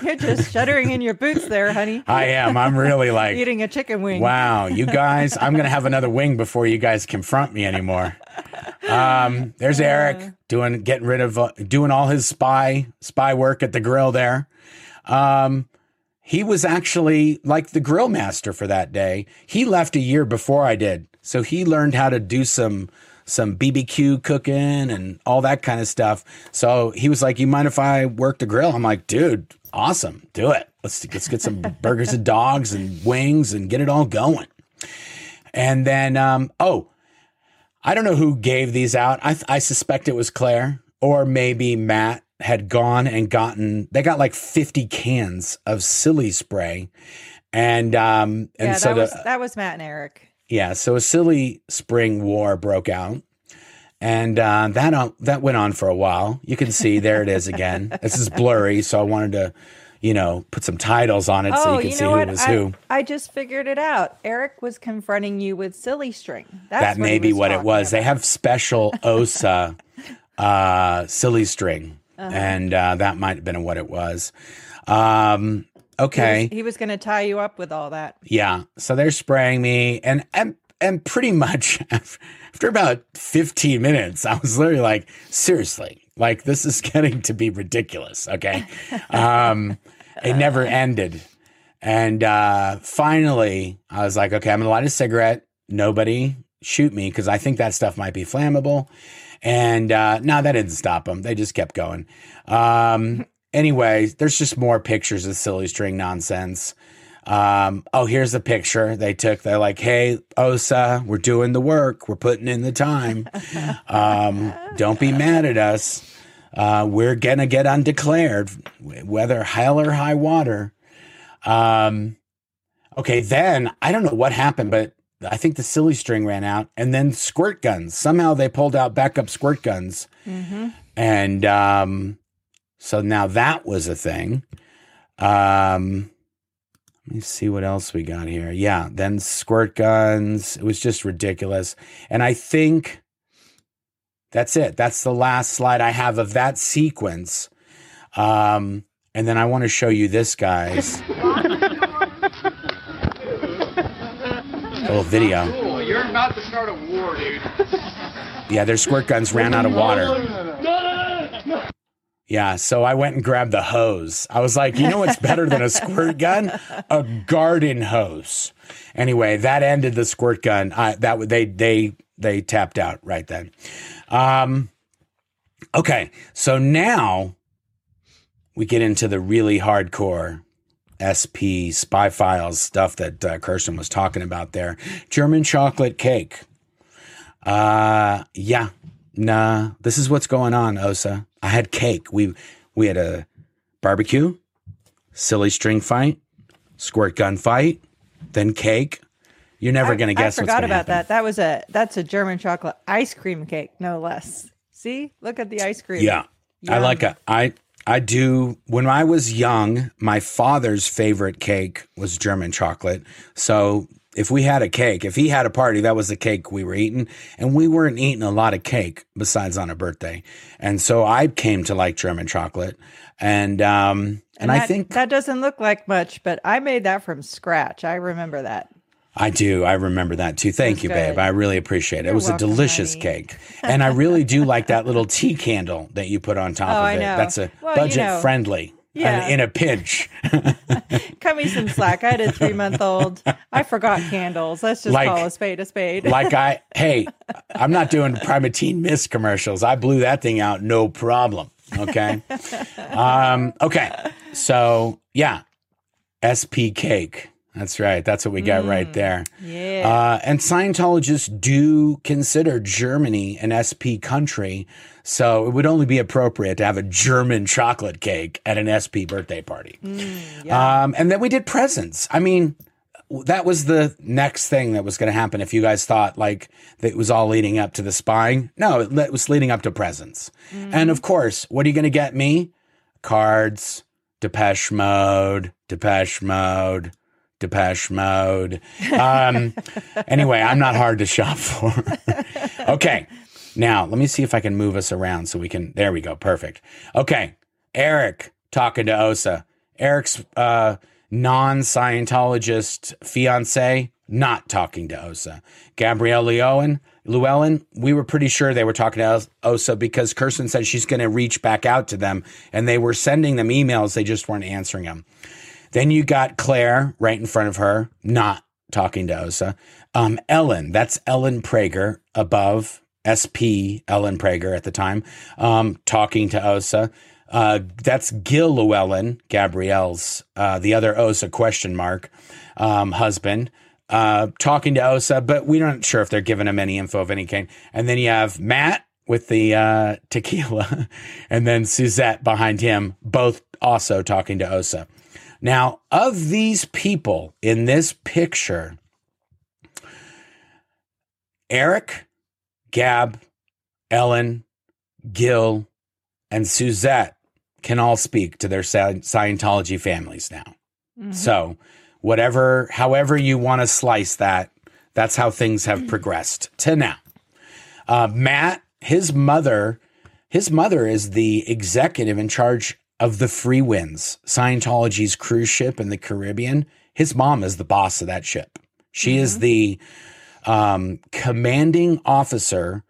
You're just shuddering in your boots there, honey. I am. I'm really like, Eating a chicken wing. wow, you guys. I'm gonna have another wing before you guys confront me anymore. Um, there's Eric doing getting rid of uh, doing all his spy spy work at the grill there. Um, he was actually like the grill master for that day. He left a year before I did, so he learned how to do some some BBQ cooking and all that kind of stuff. So he was like, "You mind if I work the grill?" I'm like, "Dude, awesome, do it. Let's let's get some burgers and dogs and wings and get it all going." And then, um, oh, I don't know who gave these out. I, I suspect it was Claire or maybe Matt had gone and gotten, they got like 50 cans of silly spray. And, um, and yeah, so that the, was that was Matt and Eric. yeah, so a silly spring war broke out. And uh, that uh, that went on for a while. You can see there it is again. this is blurry, so I wanted to, you know, put some titles on it so oh, you can you see who what? was I, who. I just figured it out. Eric was confronting you with silly string. That's that may be what it was. They have special OSA uh, silly string, Uh-huh. and uh, that might have been what it was. Um, okay, He was going to tie you up with all that. yeah. So they're spraying me, and and and pretty much after about 15 minutes, I was literally like, seriously, like this is getting to be ridiculous. Okay. Um, it never ended. And uh, finally, I was like, okay, I'm going to light a cigarette. Nobody shoot me because I think that stuff might be flammable. And uh, no, that didn't stop them. They just kept going. Um, anyway, there's just more pictures of silly string nonsense. Um, oh, here's the picture they took. They're like, hey, OSA, we're doing the work. We're putting in the time. Um, don't be mad at us. Uh, we're going to get undeclared, whether hell or high water. Um, okay, then I don't know what happened, but I think the silly string ran out, and then squirt guns. Somehow they pulled out backup squirt guns, mm-hmm. and um, so now that was a thing. Um, let me see what else we got here. Yeah, then squirt guns. It was just ridiculous, and I think that's it. That's the last slide I have of that sequence. Um, and then I want to show you this, guys. little video. Cool. You're not to start a war, dude. Yeah, their squirt guns ran out of water. Yeah, so I went and grabbed the hose. I was like, you know what's better than a squirt gun? A garden hose. Anyway, that ended the squirt gun. I, that they they they tapped out right then. Um, okay, so now we get into the really hardcore SP spy files stuff that uh, Kirsten was talking about there. German chocolate cake. Uh, yeah, nah. This is what's going on, OSA. I had cake. We we had a barbecue, silly string fight, squirt gun fight, then cake. You're never going to guess. I forgot about happen. that. That was a that's a German chocolate ice cream cake, no less. See, look at the ice cream. Yeah, Yum. I like a I I do. When I was young, my father's favorite cake was German chocolate. So if we had a cake, if he had a party, that was the cake we were eating. And we weren't eating a lot of cake besides on a birthday. And so I came to like German chocolate. And, um, and, and that, I think that doesn't look like much, but I made that from scratch. I remember that. I do. I remember that too. Thank you, good. babe. I really appreciate it. You're it was welcome, a delicious honey. cake. And I really do like that little tea candle that you put on top oh, of it. That's a well, budget you know, friendly. Yeah. in a pinch. Cut me some slack. I had a three month old. I forgot candles. Let's just like, call a spade a spade. like I, hey, I'm not doing Primatene Mist commercials. I blew that thing out, no problem. Okay. um, okay. So yeah, SP cake. That's right. That's what we got mm, right there. Yeah. Uh, and Scientologists do consider Germany an SP country. So it would only be appropriate to have a German chocolate cake at an SP birthday party. Mm, yeah. um, and then we did presents. I mean, that was the next thing that was going to happen if you guys thought like that it was all leading up to the spying. No, it was leading up to presents. Mm. And of course, what are you going to get me? Cards, Depeche Mode, Depeche Mode Depeche Mode. Um, anyway, I'm not hard to shop for. okay. Now, let me see if I can move us around so we can. There we go. Perfect. Okay. Eric talking to OSA. Eric's uh, non Scientologist fiance not talking to OSA. Gabrielle Llewellyn, Llewellyn, we were pretty sure they were talking to OSA because Kirsten said she's going to reach back out to them and they were sending them emails. They just weren't answering them. Then you got Claire right in front of her, not talking to OSA. Um, Ellen, that's Ellen Prager above SP Ellen Prager at the time, um, talking to OSA. Uh, that's Gil Llewellyn, Gabrielle's, uh, the other OSA question mark, um, husband, uh, talking to OSA, but we're not sure if they're giving him any info of any kind. And then you have Matt with the uh, tequila, and then Suzette behind him, both also talking to OSA. Now, of these people in this picture, Eric, Gab, Ellen, Gil, and Suzette can all speak to their Scientology families now. Mm-hmm. So, whatever, however you want to slice that, that's how things have progressed to now. Uh, Matt, his mother, his mother is the executive in charge of the Freewinds, Scientology's cruise ship in the Caribbean. His mom is the boss of that ship. She mm-hmm. is the um, commanding officer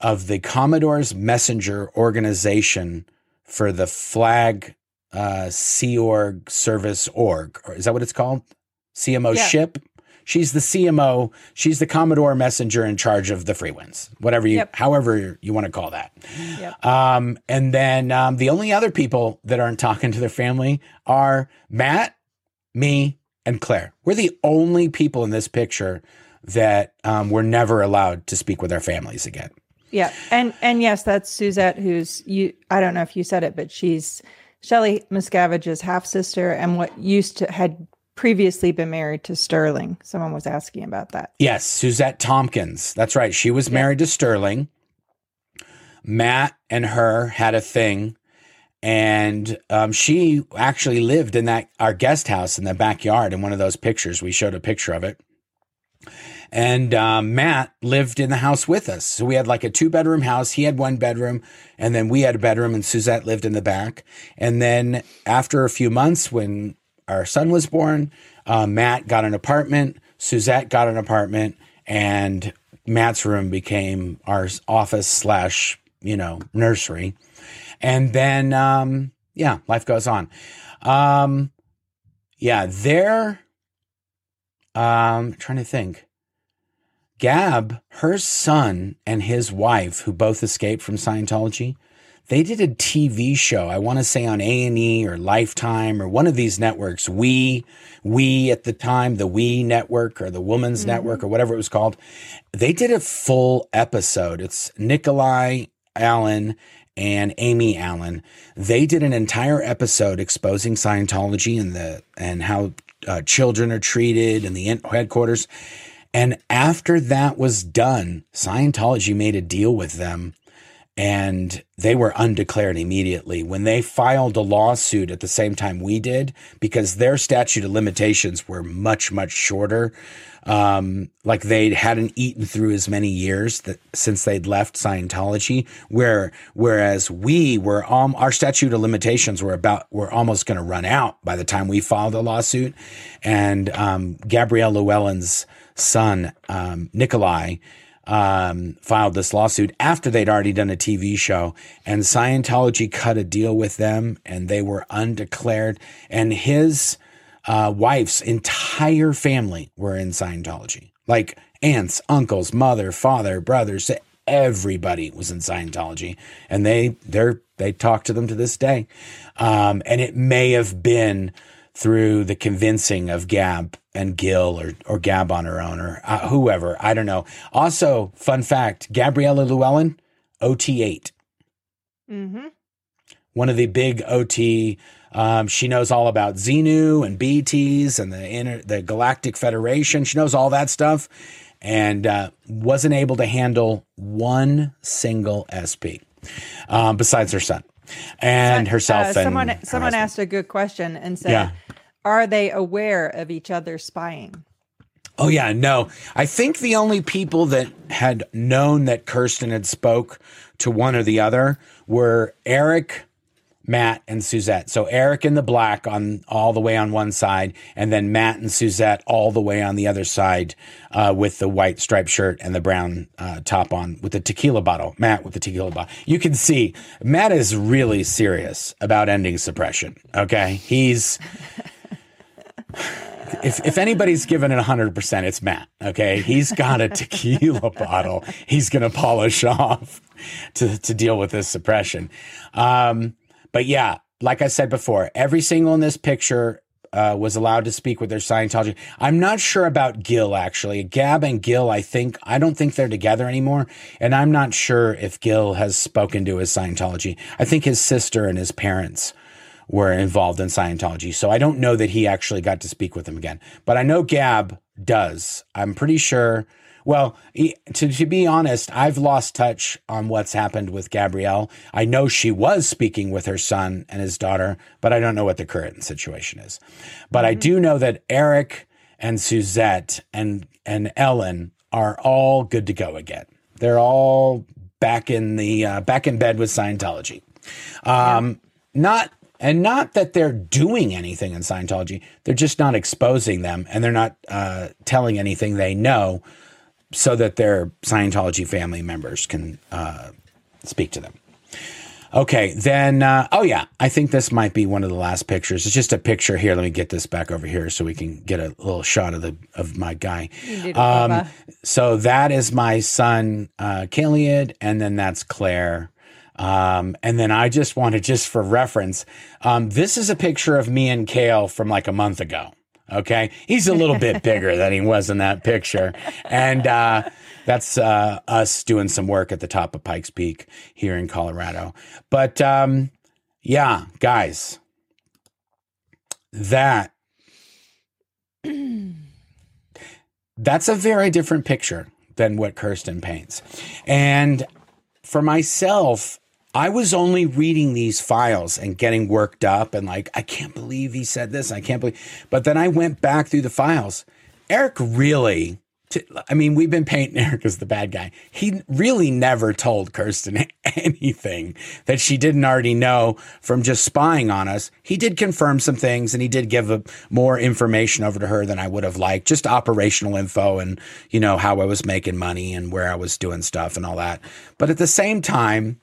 of the Commodore's Messenger organization for the Flag uh, Sea Org Service Org. Or is that what it's called? CMO Yeah. ship. She's the CMO. She's the Commodore messenger in charge of the Freewinds, whatever you, Yep. however you want to call that. Yep. Um, and then um, the only other people that aren't talking to their family are Matt, me, and Claire. We're the only people in this picture that um, were never allowed to speak with our families again. Yeah, and and yes, that's Suzette, who's you. I don't know if you said it, but she's Shelley Miscavige's half sister, and what used to had previously been married to Sterling. Someone was asking about that. Yes, Suzette Tompkins. That's right. She was married to Sterling. Matt and her had a thing, and um, she actually lived in that our guest house in the backyard. In one of those pictures, we showed a picture of it. And um, Matt lived in the house with us. So we had like a two bedroom house. He had one bedroom, and then we had a bedroom, and Suzette lived in the back. And then after a few months, when our son was born, uh, Matt got an apartment, Suzette got an apartment, and Matt's room became our office slash, you know, nursery. And then, um, yeah, life goes on. Um, yeah, they're, um, trying to think. Gab, her son and his wife, who both escaped from Scientology, they did a TV show. I want to say on A and E or Lifetime or one of these networks. We, we at the time, the We Network or the Woman's Network or whatever it was called. They did a full episode. It's Nikolai Allen and Amy Allen. They did an entire episode exposing Scientology and the and how uh, children are treated and the headquarters. And after that was done, Scientology made a deal with them and they were undeclared immediately. When they filed a lawsuit at the same time we did because their statute of limitations were much much shorter um, like they hadn't eaten through as many years that since they'd left Scientology where whereas we were um, our statute of limitations were about were almost going to run out by the time we filed a lawsuit. And um, Gabrielle Llewellyn's son um, Nikolai um, filed this lawsuit after they'd already done a TV show, and Scientology cut a deal with them, and they were undeclared. And his uh, wife's entire family were in Scientology, like aunts, uncles, mother, father, brothers. Everybody was in Scientology, and they they're they talk to them to this day. Um, and it may have been through the convincing of Gab and Gil or, or Gab on her own or uh, whoever. I don't know. Also, fun fact Gabriella Llewellyn, OT8, Mm-hmm. one of the big OT. Um, she knows all about Xenu and BTs and the inter, the Galactic Federation. She knows all that stuff and uh, wasn't able to handle one single SP um, besides her son and herself. Uh, and someone her someone husband. asked a good question and said, Yeah. "Are they aware of each other spying?" Oh yeah, no. I think the only people that had known that Kirsten had spoke to one or the other were Eric, Matt, and Suzette. So Eric in the black on all the way on one side, and then Matt and Suzette all the way on the other side uh, with the white striped shirt and the brown uh, top on with the tequila bottle. Matt with the tequila bottle. You can see Matt is really serious about ending suppression. Okay, he's if if anybody's given it 100%, it's Matt. Okay. He's got a tequila bottle he's going to polish off to, to deal with this suppression. Um, but yeah, like I said before, every single in this picture uh, was allowed to speak with their Scientology. I'm not sure about Gil actually. Gab and Gil, I think, I don't think they're together anymore. And I'm not sure if Gil has spoken to his Scientology. I think his sister and his parents were involved in Scientology. So I don't know that he actually got to speak with them again. But I know Gab does. I'm pretty sure. Well, to, to be honest, I've lost touch on what's happened with Gabrielle. I know she was speaking with her son and his daughter, but I don't know what the current situation is. But I do know that Eric and Suzette and, and Ellen are all good to go again. They're all back in the uh, back in bed with Scientology. Um, not and not that they're doing anything in Scientology. They're just not exposing them, and they're not uh, telling anything they know so that their Scientology family members can uh, speak to them. Okay, then, uh, oh yeah, I think this might be one of the last pictures. It's just a picture here. Let me get this back over here so we can get a little shot of the of my guy. Um, so that is my son, uh, Kiliad, and then that's Claire. Um, and then I just wanted, just for reference, um, this is a picture of me and Kale from like a month ago. Okay. He's a little bit bigger than he was in that picture. And, uh, that's, uh, us doing some work at the top of Pikes Peak here in Colorado. But, um, yeah, guys, that, that's a very different picture than what Kirsten paints. And for myself, I was only reading these files and getting worked up and like, I can't believe he said this. I can't believe. But then I went back through the files. Eric really, t- I mean, we've been painting Eric as the bad guy. He really never told Kirsten anything that she didn't already know from just spying on us. He did confirm some things and he did give a, more information over to her than I would have liked, just operational info and, you know, how I was making money and where I was doing stuff and all that. But at the same time,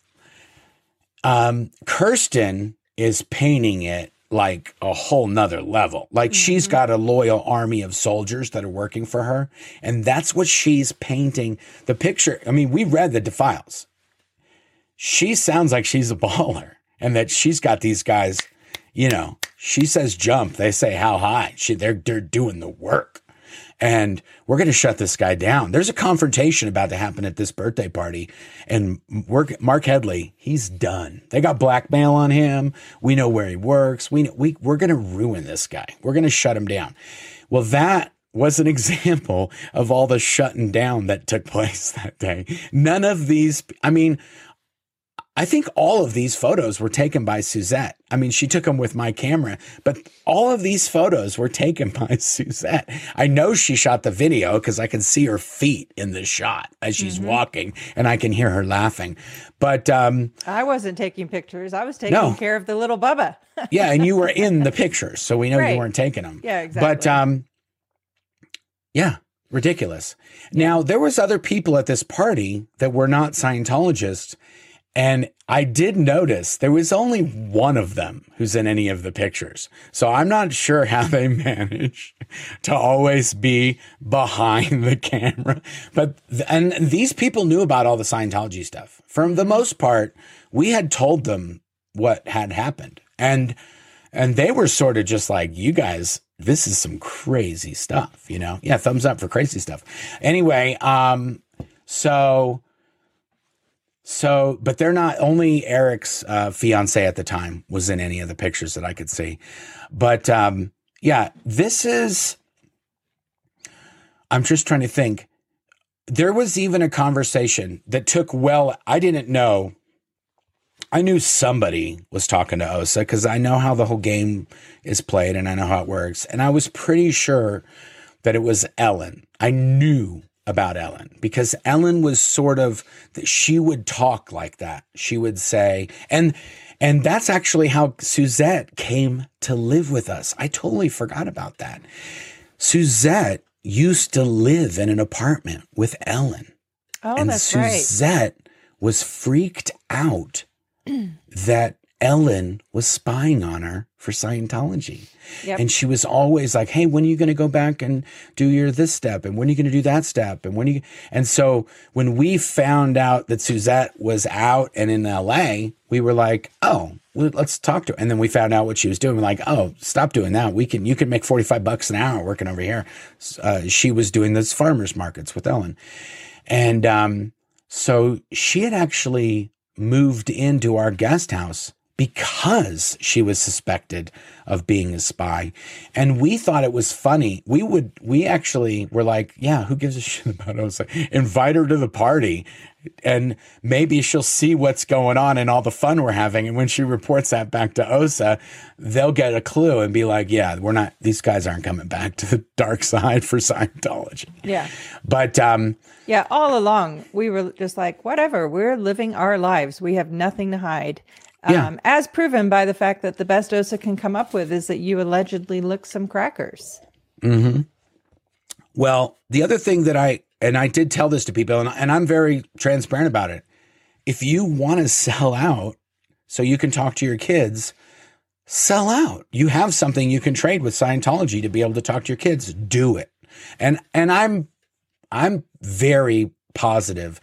um, Kirsten is painting it like a whole nother level. Like she's got a loyal army of soldiers that are working for her. And that's what she's painting the picture. I mean, we read the defiles. She sounds like she's a baller and that she's got these guys, you know, she says jump, they say how high. She, they're, they're doing the work and we're going to shut this guy down. There's a confrontation about to happen at this birthday party, and Marc Headley, he's done. They got blackmail on him. We know where he works. We, we we're going to ruin this guy. We're going to shut him down. Well, that was an example of all the shutting down that took place that day. None of these, I mean, I think all of these photos were taken by Suzette. I mean, she took them with my camera, but all of these photos were taken by Suzette. I know she shot the video because I can see her feet in the shot as she's walking and I can hear her laughing. But um, I wasn't taking pictures. I was taking No. care of the little Bubba. yeah, and you were in the pictures, so we know you weren't taking them. Yeah, But exactly. um, yeah, ridiculous. Now there was other people at this party that were not Scientologists, and I did notice there was only one of them who's in any of the pictures. So I'm not sure how they manage to always be behind the camera. But and these people knew about all the Scientology stuff. For the most part, we had told them what had happened. And and they were sort of just like, you guys, this is some crazy stuff, you know? Yeah, thumbs up for crazy stuff. Anyway, um, so so, but they're not only Eric's uh, fiance at the time was in any of the pictures that I could see. But um, yeah, this is. I'm just trying to think. There was even a conversation that took well. I didn't know. I knew somebody was talking to OSA because I know how the whole game is played and I know how it works. And I was pretty sure that it was Ellen. I knew about Ellen because Ellen was sort of that she would talk like that. She would say, and and that's actually how Suzette came to live with us. I totally forgot about that. Suzette used to live in an apartment with Ellen. oh, and that's right. Suzette was freaked out that Ellen was spying on her for Scientology. Yep. And she was always like, "Hey, when are you going to go back and do your this step? And when are you going to do that step? And when are you?" And so when we found out that Suzette was out and in L.A., we were like, "Oh, well, let's talk to her." And then we found out what she was doing. We're like, "Oh, stop doing that. We can you can make forty five bucks an hour working over here." Uh, she was doing this farmers markets with Ellen, and um, so she had actually moved into our guest house because she was suspected of being a spy. And we thought it was funny. We would, we actually were like, yeah, who gives a shit about OSA? Invite her to the party and maybe she'll see what's going on and all the fun we're having. And when she reports that back to OSA, they'll get a clue and be like, yeah, we're not, these guys aren't coming back to the dark side for Scientology. yeah. But, um, Yeah, all along we were just like, whatever, we're living our lives. We have nothing to hide. Yeah. Um, as proven by the fact that the best OSA can come up with is that you allegedly licked some crackers. Well, the other thing that I and I did tell this to people, and, and I'm very transparent about it. If you want to sell out so you can talk to your kids, sell out. You have something you can trade with Scientology to be able to talk to your kids. Do it. And and I'm I'm very positive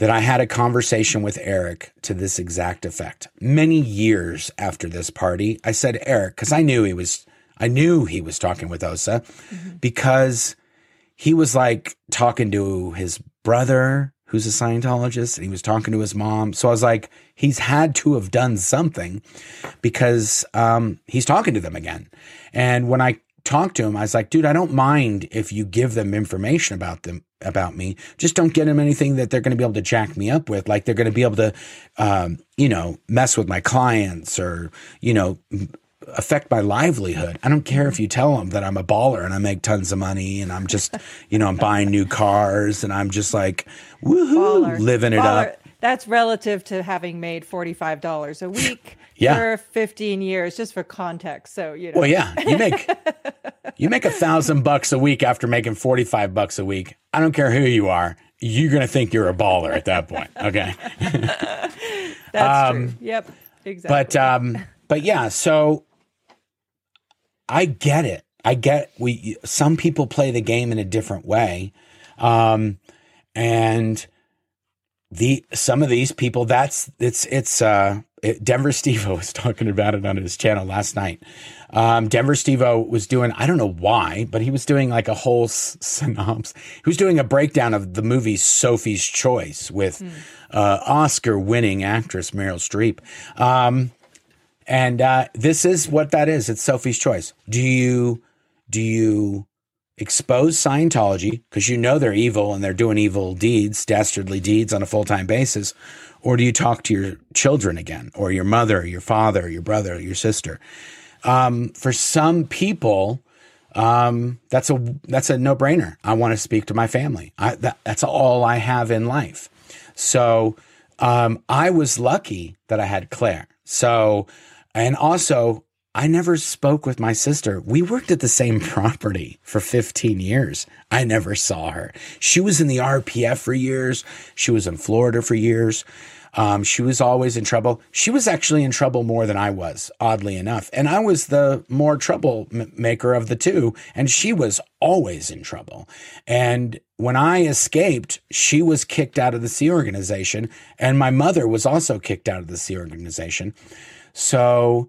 that I had a conversation with Eric to this exact effect. Many years after this party, I said, Eric, because I knew he was I knew he was talking with OSA mm-hmm. because he was like talking to his brother who's a Scientologist and he was talking to his mom. So I was like, he's had to have done something because um, he's talking to them again. And when I talked to him, I was like, dude, I don't mind if you give them information about them about me. Just don't get them anything that they're going to be able to jack me up with. Like they're going to be able to, um, you know, mess with my clients or, you know, affect my livelihood. I don't care if you tell them that I'm a baller and I make tons of money and I'm just, you know, I'm buying new cars and I'm just like, woohoo, baller. living it baller. up. That's relative to having made $45 a week yeah. for 15 years, just for context. So, you know. Well, yeah, you make, you make a thousand bucks a week after making 45 bucks a week. I don't care who you are. You're going to think you're a baller at that point. Okay. That's um, true. Yep. Exactly. But, um, but yeah, so I get it. I get we some people play the game in a different way. Um, and the some of these people that's it's it's uh Denver Stevo was talking about it on his channel last night. Um, Denver Stevo was doing I don't know why, but he was doing like a whole s- synopsis. He was doing a breakdown of the movie Sophie's Choice with mm. uh, Oscar winning actress Meryl Streep. Um, and uh, this is what that is. It's Sophie's choice. Do you do you expose Scientology because you know they're evil and they're doing evil deeds, dastardly deeds on a full time basis, or do you talk to your children again, or your mother, or your father, your brother, your sister? Um, for some people, um, that's a that's a no brainer. I want to speak to my family. I, that, that's all I have in life. So um, I was lucky that I had Claire. So and also, I never spoke with my sister. We worked at the same property for 15 years. I never saw her. She was in the RPF for years. She was in Florida for years. Um, she was always in trouble. She was actually in trouble more than I was, oddly enough. And I was the more troublemaker of the two. And she was always in trouble. And when I escaped, she was kicked out of the Sea Organization. And my mother was also kicked out of the Sea Organization. So,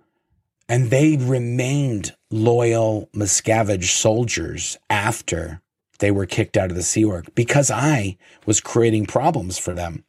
and they remained loyal Miscavige soldiers after they were kicked out of the Sea Org because I was creating problems for them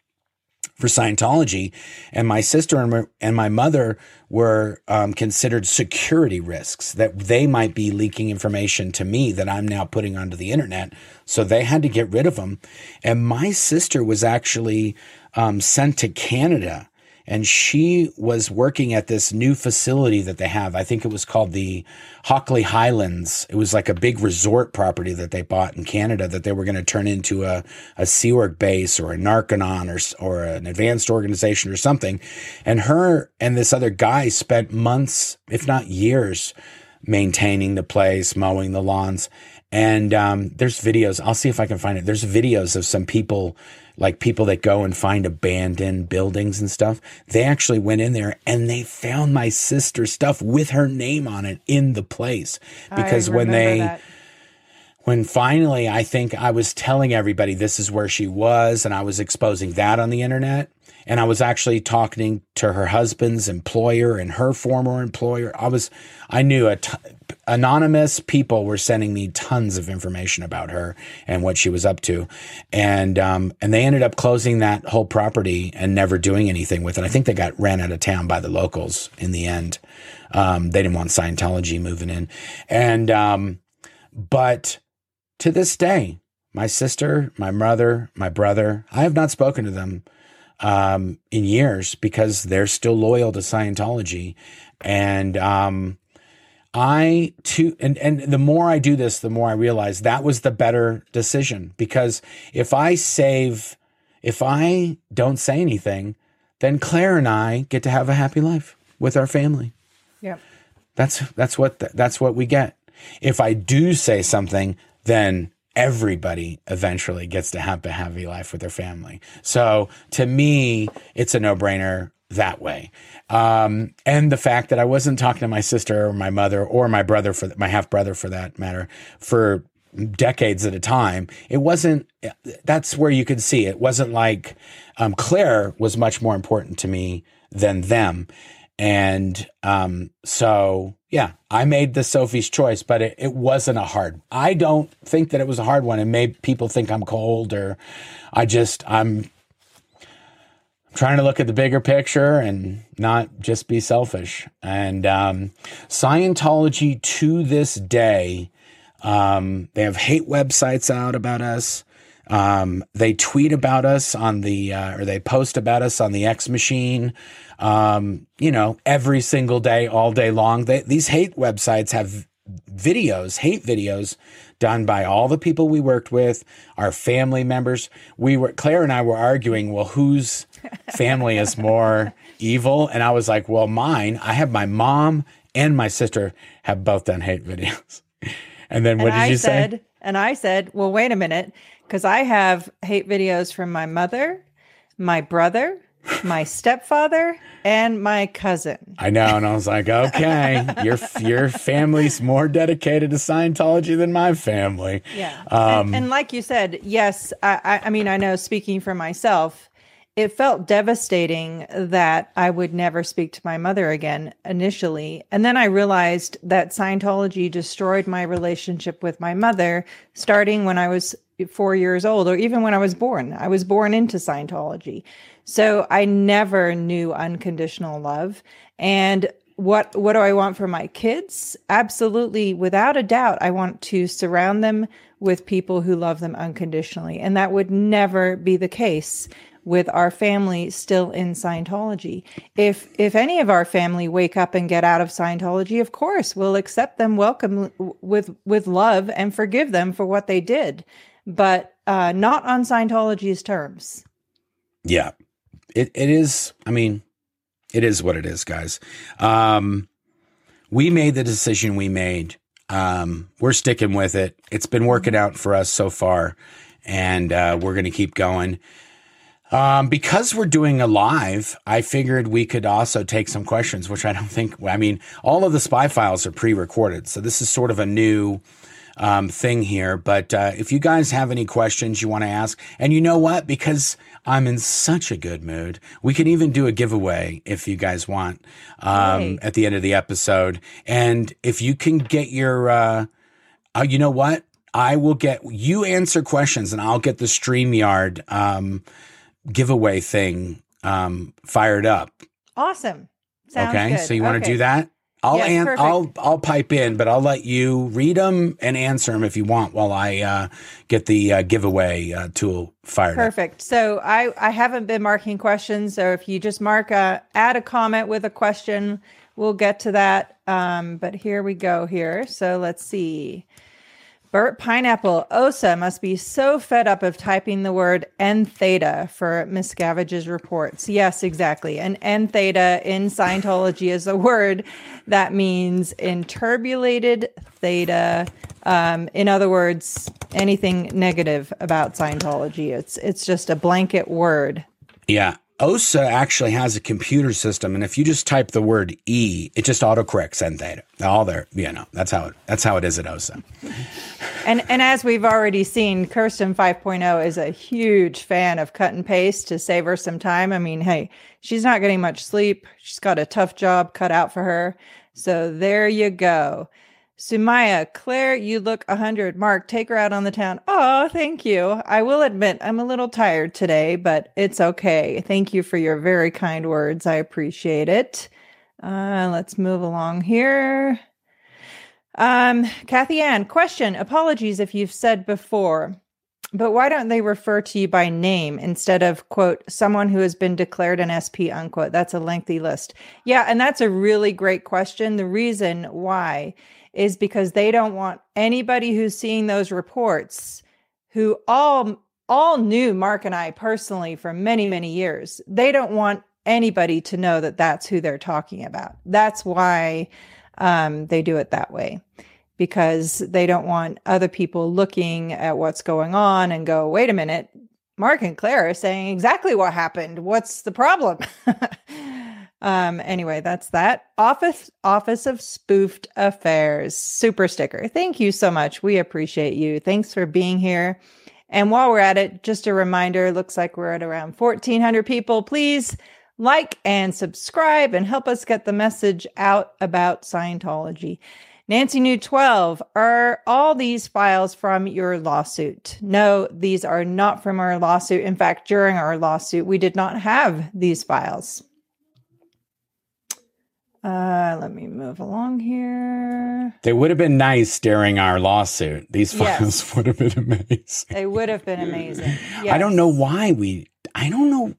for Scientology, and my sister and my, and my mother were um, considered security risks that they might be leaking information to me that I'm now putting onto the internet. So they had to get rid of them, and my sister was actually um, sent to Canada and she was working at this new facility that they have. I think it was called the Hockley Highlands. It was like a big resort property that they bought in Canada that they were going to turn into a, a Sea Org base or a Narconon or, or an advanced organization or something. And her and this other guy spent months, if not years, maintaining the place, mowing the lawns. And um, there's videos. I'll see if I can find it. There's videos of some people like people that go and find abandoned buildings and stuff. They actually went in there and they found my sister's stuff with her name on it in the place because when they that. when finally I think I was telling everybody this is where she was and I was exposing that on the internet and I was actually talking to her husband's employer and her former employer. I was, I knew a t- anonymous people were sending me tons of information about her and what she was up to, and um, and they ended up closing that whole property and never doing anything with it. I think they got ran out of town by the locals in the end. Um, they didn't want Scientology moving in, and um, but to this day, my sister, my mother, my brother, I have not spoken to them um, in years because they're still loyal to Scientology. And um, I too, and, and the more I do this, the more I realize that was the better decision because if I save, if I don't say anything, then Claire and I get to have a happy life with our family. Yeah. That's that's what the, that's what we get. If I do say something, then everybody eventually gets to have a happy life with their family. So to me, it's a no brainer that way. Um, and the fact that I wasn't talking to my sister or my mother or my brother for my half brother for that matter for decades at a time. It wasn't, that's where you could see it wasn't like um, Claire was much more important to me than them. And um, so, yeah, I made the Sophie's choice, but it, it wasn't a hard. I don't think that it was a hard one. It made people think I'm cold, or I just I'm trying to look at the bigger picture and not just be selfish. And um, Scientology to this day, um, they have hate websites out about us. Um, they tweet about us on the, uh, or they post about us on the X machine um, you know, every single day, all day long. They, these hate websites have videos, hate videos done by all the people we worked with, our family members. We were, Claire and I were arguing, well, whose family is more evil? And I was like, well, mine. I have my mom and my sister have both done hate videos. And then what and did I you said, say? And I said, well, wait a minute, because I have hate videos from my mother, my brother, my stepfather and my cousin. I know, and I was like, okay, your your family's more dedicated to Scientology than my family. Yeah, um, and, and, like you said, yes, I, I mean, I know speaking for myself, it felt devastating that I would never speak to my mother again initially, and then I realized that Scientology destroyed my relationship with my mother, starting when I was four years old, or even when I was born. I was born into Scientology. So I never knew unconditional love. And what what do I want for my kids? Absolutely, without a doubt, I want to surround them with people who love them unconditionally. And that would never be the case with our family still in Scientology. If if any of our family wake up and get out of Scientology, of course, we'll accept them, welcome with with love and forgive them for what they did, but uh, not on Scientology's terms. Yeah, it, it is, I mean, it is what it is, guys. Um, we made the decision we made. Um, we're sticking with it. It's been working out for us so far, and uh, we're going to keep going. Um, because we're doing a live, I figured we could also take some questions, which I don't think, I mean, all of the spy files are pre recorded. So this is sort of a new um, thing here. But uh, if you guys have any questions you want to ask, and you know what? Because I'm in such a good mood. We can even do a giveaway if you guys want um, at the end of the episode. And if you can get your, uh, uh, you know what? I will get you answer questions and I'll get the StreamYard um, giveaway thing um, fired up. Awesome. Sounds okay. Good. So you want to okay. do that? I'll yes, an- I'll I'll pipe in, but I'll let you read them and answer them if you want while I uh, get the uh, giveaway uh, tool fired. Up. Perfect. Up. So I I haven't been marking questions, so if you just mark a add a comment with a question, we'll get to that. Um, but here we go. Here, so let's see. Bert Pineapple OSA must be so fed up of typing the word entheta for Miscavige's reports. Yes, exactly. And entheta in Scientology is a word that means enturbulated theta. Um, in other words, anything negative about Scientology. It's it's just a blanket word. Yeah. OSA actually has a computer system, and if you just type the word E, it just autocorrects entheta. All there, you know, that's how it that's how it is at OSA. And and as we've already seen, Kirsten 5.0 is a huge fan of cut and paste to save her some time. I mean, hey, she's not getting much sleep. She's got a tough job cut out for her. So there you go. Sumaya, Claire, you look 100. Mark, take her out on the town. Oh, thank you. I will admit I'm a little tired today, but it's okay. Thank you for your very kind words. I appreciate it. Uh, let's move along here. Um, Kathy Ann, question. Apologies if you've said before, but why don't they refer to you by name instead of quote someone who has been declared an SP unquote? That's a lengthy list. Yeah, and that's a really great question. The reason why is because they don't want anybody who's seeing those reports who all all knew Mark and I personally for many many years. They don't want anybody to know that that's who they're talking about. That's why um, they do it that way because they don't want other people looking at what's going on and go, wait a minute, Mark and Claire are saying exactly what happened. What's the problem? um, anyway, that's that. Office Office of Spoofed Affairs super sticker. Thank you so much. We appreciate you. Thanks for being here. And while we're at it, just a reminder, looks like we're at around 1400 people. Please like and subscribe and help us get the message out about Scientology. Nancy New 12, are all these files from your lawsuit? No, these are not from our lawsuit. In fact, during our lawsuit, we did not have these files. Uh, let me move along here. They would have been nice during our lawsuit. These files Yes. would have been amazing. They would have been amazing. I don't know why we. I don't know.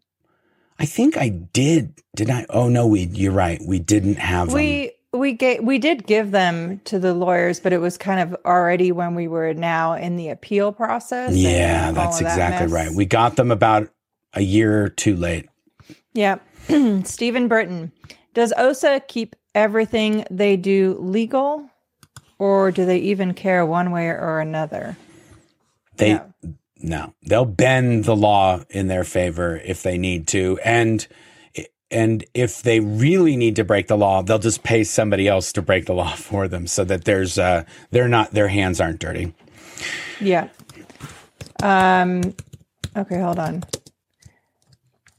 I think I did. Did I? Oh no, we. You're right. We didn't have them. We we gave we did give them to the lawyers, but it was kind of already when we were now in the appeal process. Yeah, that's that exactly right. We got them about a year too late. Yeah. Stephen Burton. Does OSA keep everything they do legal or do they even care one way or another? They No. no, they'll bend the law in their favor if they need to, and and if they really need to break the law, they'll just pay somebody else to break the law for them, so that there's uh they're not their hands aren't dirty. Yeah. Um okay, hold on.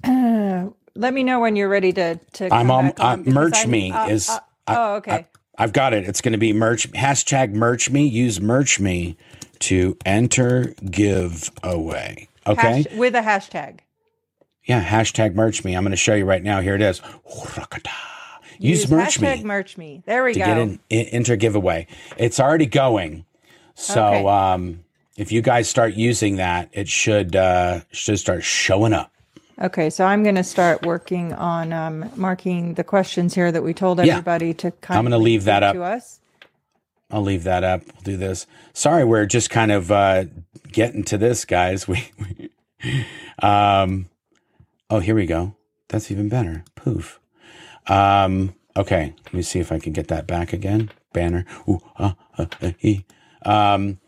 Uh, let me know when you're ready to to I'm on. Uh, merch I- me uh, is. uh, I- oh, okay. I've got it. It's going to be merch hashtag merch me. Use merch me to enter giveaway. Okay. Hash- with a hashtag. Yeah, hashtag merch me. I'm going to show you right now. Here it is. Use, merch hashtag me merch me. There we to go. get in, in enter giveaway. It's already going. So Okay. um, if you guys start using that, it should uh, should start showing up. Okay, so I'm going to start working on um, marking the questions here that we told Yeah. everybody to kind of. I'm gonna leave that up. to us. I'll leave that up. We'll do this. Sorry, we're just kind of uh, getting to this, guys. We, we um, oh, here we go. That's even better. Poof. Um, okay, let me see if I can get that back again. Banner. Ooh, uh, uh, uh. Um,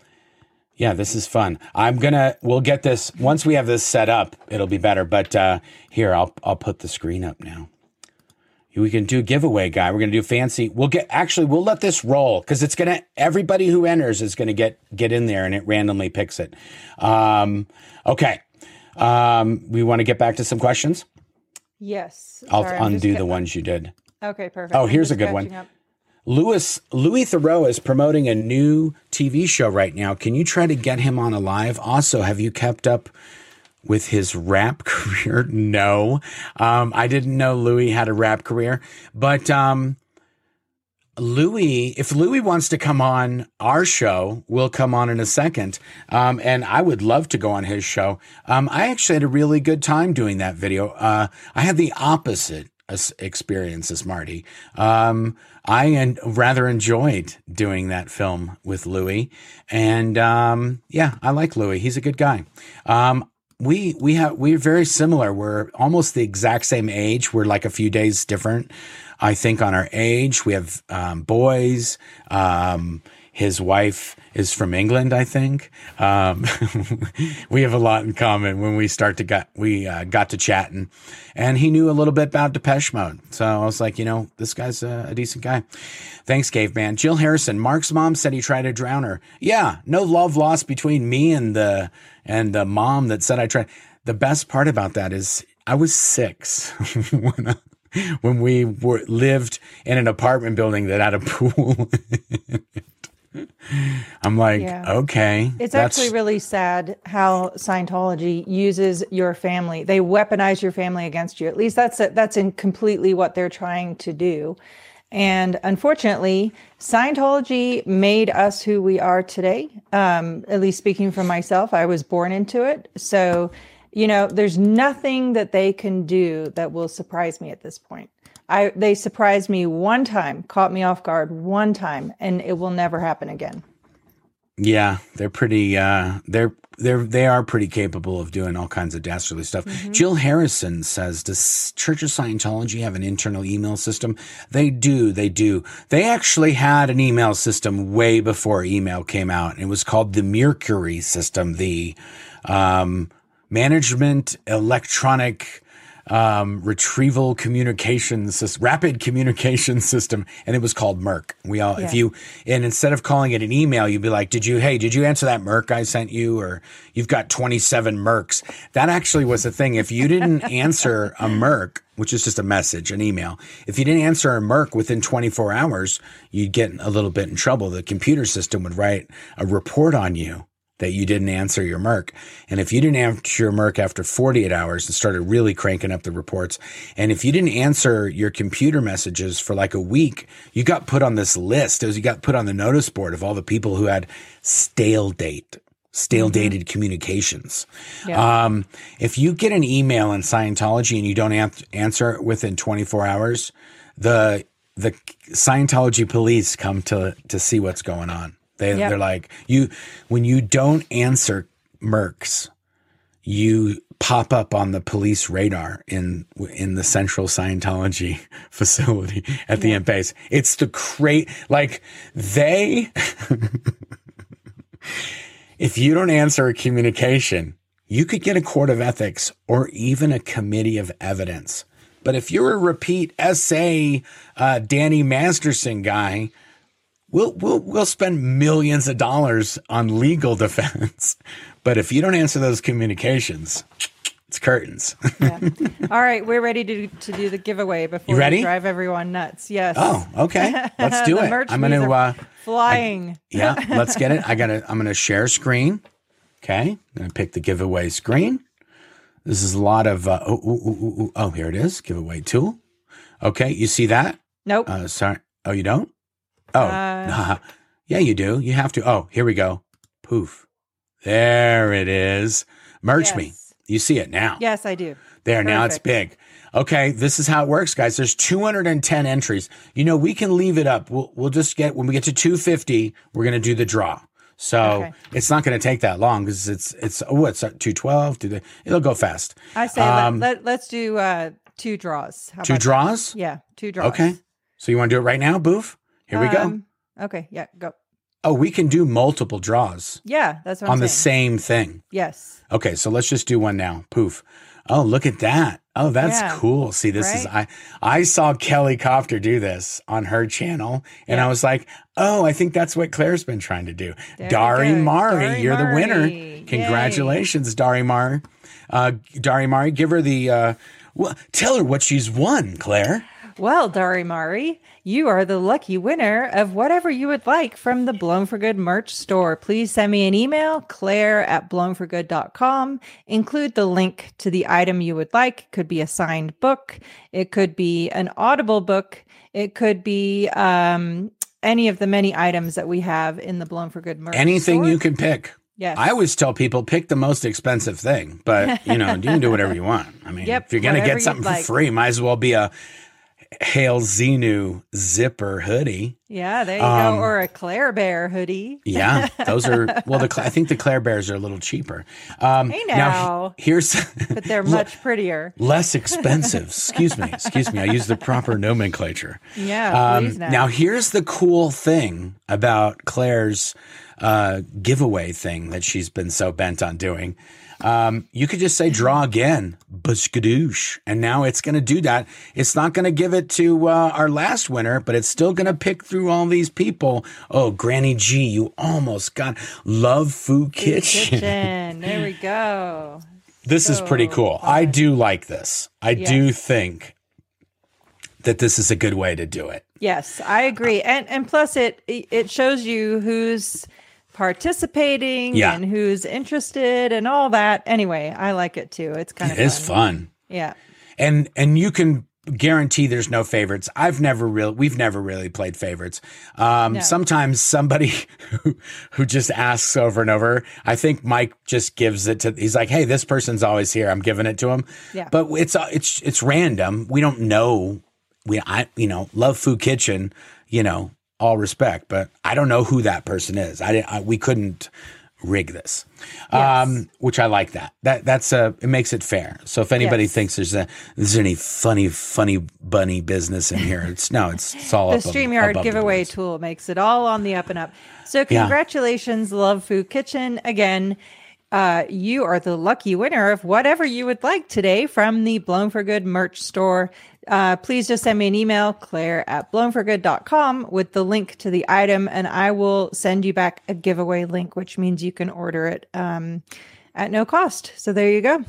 yeah, this is fun. I'm gonna. We'll get this once we have this set up. It'll be better. But uh, here, I'll I'll put the screen up now. We can do giveaway guy. We're gonna do fancy. We'll get actually we'll let this roll because it's gonna everybody who enters is gonna get get in there and it randomly picks it. Um, okay. Um, we want to get back to some questions. Yes. I'll Sorry, undo the ones you did. Okay, perfect. Oh, here's a good one. up. Louis Louis Theroux is promoting a new TV show right now. Can you try to get him on a live? Also, have you kept up with his rap career? No, um, I didn't know Louis had a rap career, but um, Louis, if Louis wants to come on our show, we'll come on in a second. Um, and I would love to go on his show. Um, I actually had a really good time doing that video. Uh, I had the opposite experience as Marty. Um, I en- rather enjoyed doing that film with Louis. And um, yeah, I like Louis. He's a good guy. Um, we we have we're very similar. We're almost the exact same age. We're like a few days different, I think, on our age. We have um, boys. His wife is from England, I think. Um, we have a lot in common when we start to got we uh, got to chatting, and he knew a little bit about Depeche Mode. So I was like, you know, this guy's a, a decent guy. Thanks, Caveman. Jill Harrison. Mark's mom said he tried to drown her. Yeah, no love lost between me and the and the mom that said I tried. The best part about that is I was six when. I, when we were, lived in an apartment building that had a pool. I'm like, Yeah. okay. It's that's- actually really sad how Scientology uses your family. They weaponize your family against you. At least that's that's in completely what they're trying to do. And unfortunately, Scientology made us who we are today. Um, at least speaking for myself, I was born into it. So, you know, there's nothing that they can do that will surprise me at this point. I they surprised me one time, caught me off guard one time, and it will never happen again. Yeah, they're pretty. Uh, they're they're they are pretty capable of doing all kinds of dastardly stuff. Jill Harrison says, "Does Church of Scientology have an internal email system?" They do. They do. They actually had an email system way before email came out. It was called the Mercury system, the um, Management Electronic um, retrieval communication system, rapid communication system, and it was called Merck. We all, if you, and instead of calling it an email, you'd be like, "Did you? Hey, did you answer that Merck I sent you?" Or you've got twenty seven Mercs. That actually was the thing. If you didn't answer a Merc, which is just a message, an email, if you didn't answer a Merc within twenty four hours, you'd get a little bit in trouble. The computer system would write a report on you that you didn't answer your Merc. And if you didn't answer your Merc after 48 hours and started really cranking up the reports, and if you didn't answer your computer messages for like a week, you got put on this list as you got put on the notice board of all the people who had stale date. Stale dated communications. Yeah. Um, if you get an email in Scientology and you don't an- answer it within 24 hours, the the Scientology police come to to see what's going on. They Yep. they're like you when you don't answer Mercs, you pop up on the police radar in in the Central Scientology facility at the Int base. It's the crate like they if you don't answer a communication, you could get a court of ethics or even a committee of evidence. But if you're a repeat SA uh, Danny Masterson guy, we'll we'll we'll spend millions of dollars on legal defense. But if you don't answer those communications, it's curtains. Yeah. All right, we're ready to to do the giveaway before You ready? we drive everyone nuts. Yes. oh, okay. Let's do it. I'm going to uh, flying. yeah, let's get it. I got to I'm going to share screen. Okay. I'm going to pick the giveaway screen. This is a lot of uh, oh, ooh, ooh, ooh. oh, here it is. Giveaway tool. Okay, you see that? nope. Uh, sorry. Oh, you don't? Oh, Uh, yeah, you do. You have to. Oh, here we go. Poof. There it is. Merch me. You see it now. yes, I do. There, now it's big. Okay, this is how it works, guys. There's 210 entries. You know, we can leave it up. We'll, we'll just get, when we get to 250, we're going to do the draw. So Okay. it's not going to take that long because it's, it's, oh, it's 212. Do the, it'll go fast. I say Um, let, let, us do uh, two draws. How Two about that? draws? Yeah, two draws. Okay. So you want to do it right now, Boof? Here we go. Um, Okay, yeah, go. Oh, we can do multiple draws Yeah, that's what on I'm the saying. same thing. Yes. Okay, so let's just do one now. Poof. Oh, look at that. Oh, that's Yeah. cool. See, this is I I saw Kelly Copter do this on her channel and I was like, "Oh, I think that's what Claire's been trying to do." There Dari go. Mari, Dari you're the winner. Mari. Congratulations, Dari Mari. Uh Dari Mari, give her the uh well, tell her what she's won, Claire. Well, Dari Mari, you are the lucky winner of whatever you would like from the Blown for Good merch store. Please send me an email, claire at blownforgood.com. Include the link to the item you would like. It could be a signed book, it could be an audible book, it could be um, any of the many items that we have in the Blown for Good merch store. Anything store. you can pick. Yes. I always tell people pick the most expensive thing, but you know, you can do whatever you want. I mean, Yep, if you're going to get something like. for free, might as well be a Hail Xenu zipper hoodie. Yeah, there you Um, go. Or a Claire Bear hoodie. Yeah, those are well. The I think the Claire Bears are a little cheaper. Um, Hey Now now. he- here's But they're much prettier. less expensive. excuse me, excuse me. I use the proper nomenclature. Yeah, Um, now, here's the cool thing about Claire's uh, giveaway thing that she's been so bent on doing. Um, you could just say draw again, buskadoosh, and now it's going to do that. It's not going to give it to uh, our last winner, but it's still going to pick through all these people. Oh, Granny G, you almost got Love Food Kitchen. Kitchen. There we go. This is pretty So cool. I do like this. I do think that this is a good way to do it. Yes, I agree. And and plus it it shows you who's participating Yeah. and who's interested and all that. Anyway, I like it too. It's kind It of is fun. Yeah. and and you can guarantee there's no favorites i've never really we've never really played favorites um No. sometimes somebody who, who just asks over and over i think mike just gives it to he's like hey this person's always here i'm giving it to him Yeah. but it's it's it's random we don't know we i you know love food kitchen you know all respect, but I don't know who that person is. I, I we couldn't rig this, um, which I like that. That that's a it makes it fair. So if anybody Yes. thinks there's a there's any funny funny bunny business in here, it's no, it's, it's all the StreamYard above the giveaway tool makes it all on the up and up. So Yeah. congratulations, Love Food Kitchen. Again, uh, you are the lucky winner of whatever you would like today from the Blown for Good merch store. Uh, please just send me an email, claire at blownforgood.com with the link to the item, and I will send you back a giveaway link, which means you can order it um, at no cost. So there you go.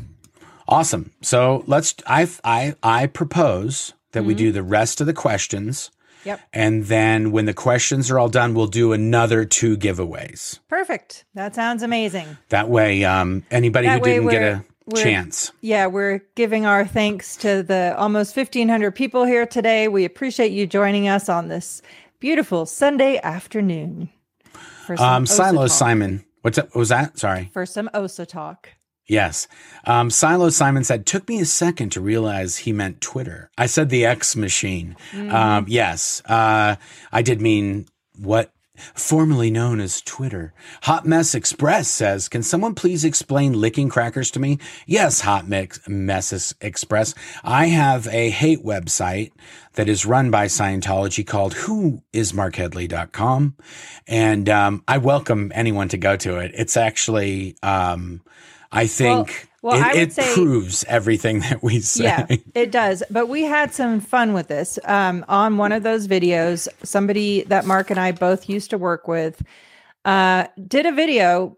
Awesome. So let's. I I I propose that Mm-hmm. we do the rest of the questions. Yep. And then when the questions are all done, we'll do another two giveaways. Perfect. That sounds amazing. That way, um, anybody That who way didn't get a we're- chance. Yeah, we're giving our thanks to the almost 1,500 people here today. We appreciate you joining us on this beautiful Sunday afternoon. Um, Silo talk. Simon. What's that? What was that? Sorry. For some OSA talk. Yes. Um, Silo Simon said, took me a second to realize he meant Twitter. I said the X machine. Um, yes. Uh, I did mean what formerly known as Twitter. Hot Mess Express says, can someone please explain licking crackers to me? Yes, Hot Mix Mess Express. I have a hate website that is run by Scientology called whoismarkhedley.com. And, um, I welcome anyone to go to it. It's actually, um, I think well, it, I would it say- proves everything that we say. Yeah, it does. But we had some fun with this. Um, on one of those videos, somebody that Mark and I both used to work with uh, did a video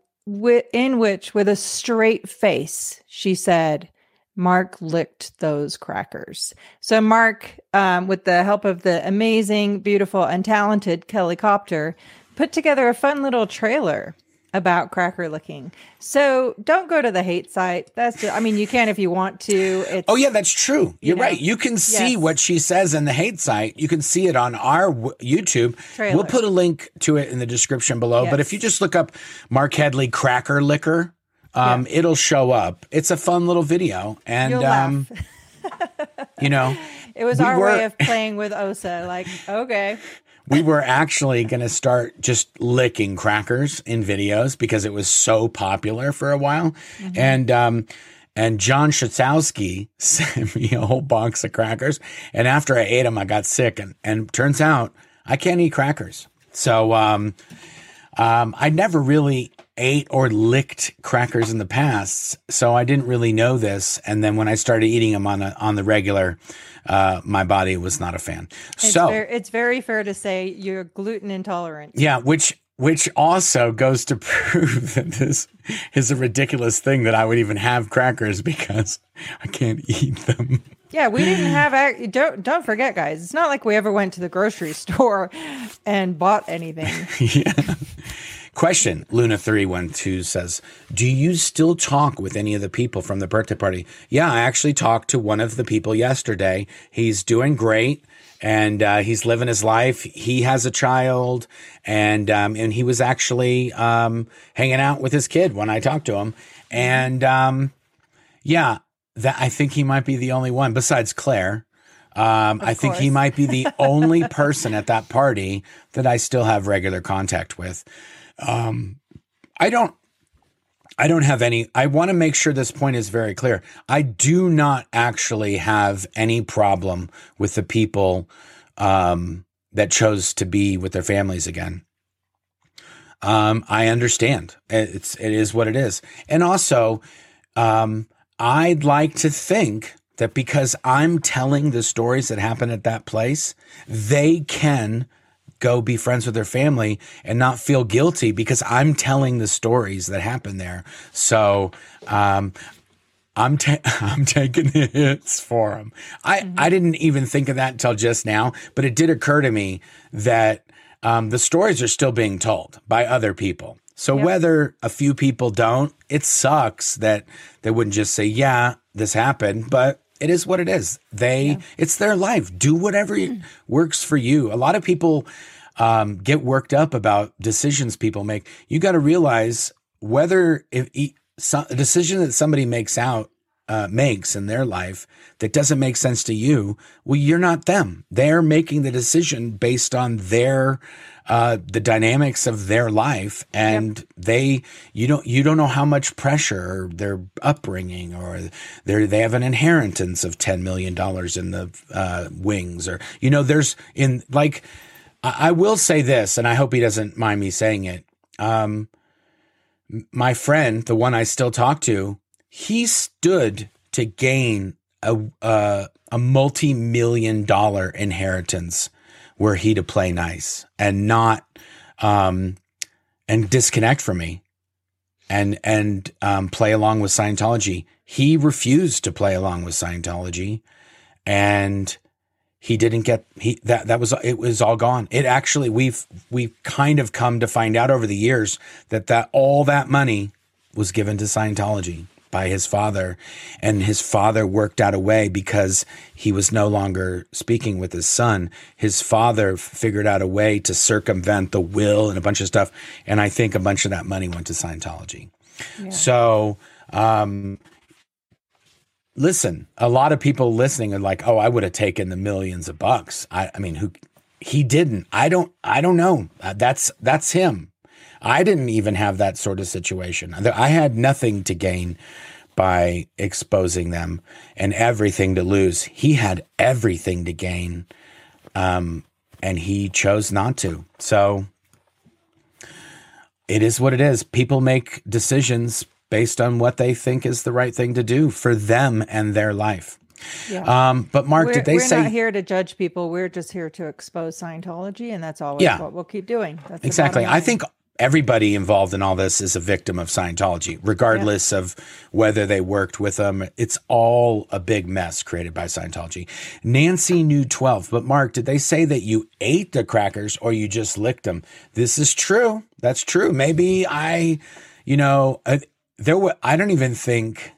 in which, with a straight face, she said, Mark licked those crackers. So, Mark, um, with the help of the amazing, beautiful, and talented Kelly Copter, put together a fun little trailer about cracker licking. So, don't go to the hate site. That's just, I mean, you can if you want to. It's, Oh yeah, that's true. You're know? right. You can see Yes. what she says in the hate site. You can see it on our w- YouTube. Trailer. We'll put a link to it in the description below. But if you just look up Mark Headley cracker licker, um, it'll show up. It's a fun little video, and um, you know, It was We our were- way of playing with OSA. Like, okay. We were actually going to start just licking crackers in videos because it was so popular for a while. And, um, and John Schatzowski sent me a whole box of crackers. And after I ate them, I got sick. And, and turns out I can't eat crackers. So, um, um, I never really ate or licked crackers in the past, so I didn't really know this. And then when I started eating them on a, on the regular, uh, my body was not a fan. It's, so it's very fair to say you're gluten intolerant. yeah, which which also goes to prove that this is a ridiculous thing that I would even have crackers because I can't eat them. Yeah, we didn't have. ac- Don't don't forget, guys. It's not like we ever went to the grocery store and bought anything. yeah. Question Luna three one two says, "Do you still talk with any of the people from the birthday party?" Yeah, I actually talked to one of the people yesterday. He's doing great, and uh, he's living his life. He has a child, and um, and he was actually um, hanging out with his kid when I talked to him, and um, yeah, that I think he might be the only one besides Claire. Um, I think he might be the only person at that party that I still have regular contact with. Um, I don't. I don't have any. I want to make sure this point is very clear. I do not actually have any problem with the people um, that chose to be with their families again. Um, I understand. It's it is what it is, and also, um, I'd like to think that because I'm telling the stories that happen at that place, they can go be friends with their family and not feel guilty because I'm telling the stories that happen there. So, um, I'm ta- I'm taking the hits for them. I I didn't even think of that until just now, but it did occur to me that um, the stories are still being told by other people. So whether a few people don't, it sucks that they wouldn't just say, "Yeah, this happened," but it is what it is. They it's their life. Do whatever you- works for you. A lot of people um, get worked up about decisions people make. You got to realize whether if a decision that somebody makes out uh, makes in their life that doesn't make sense to you, well, you're not them. They're making the decision based on their uh, the dynamics of their life, and yep. they you don't you don't know how much pressure or their upbringing or they they have an inheritance of ten million dollars in the uh, wings or you know there's in like I, I, will say this, and I hope he doesn't mind me saying it. Um, my friend, the one I still talk to, he stood to gain a uh, a multi million dollar inheritance were he to play nice and not um, and disconnect from me and and um, play along with Scientology. He refused to play along with Scientology, and he didn't get he that that was it was all gone. It actually we've we've kind of come to find out over the years that that all that money was given to Scientology by his father. And his father worked out a way because he was no longer speaking with his son. His father figured out a way to circumvent the will and a bunch of stuff. And I think a bunch of that money went to Scientology. Yeah. So, um, listen, a lot of people listening are like, "Oh, I would have taken the millions of bucks." I, I mean, who he didn't. I don't. I don't know. Uh, that's that's him. I didn't even have that sort of situation. I had nothing to gain by exposing them and everything to lose. He had everything to gain, um, and he chose not to. So it is what it is. People make decisions based on what they think is the right thing to do for them and their life. Yeah. Um, but Mark, we're, did they we're say we're not here to judge people? We're just here to expose Scientology, and that's always yeah. what we'll keep doing. That's exactly. I think everybody involved in all this is a victim of Scientology, regardless yeah. of whether they worked with them. It's all a big mess created by Scientology. Nancy New 12, but Mark, did they say that you ate the crackers or you just licked them? This is true. That's true. Maybe I, you know, I, there were, I don't even think.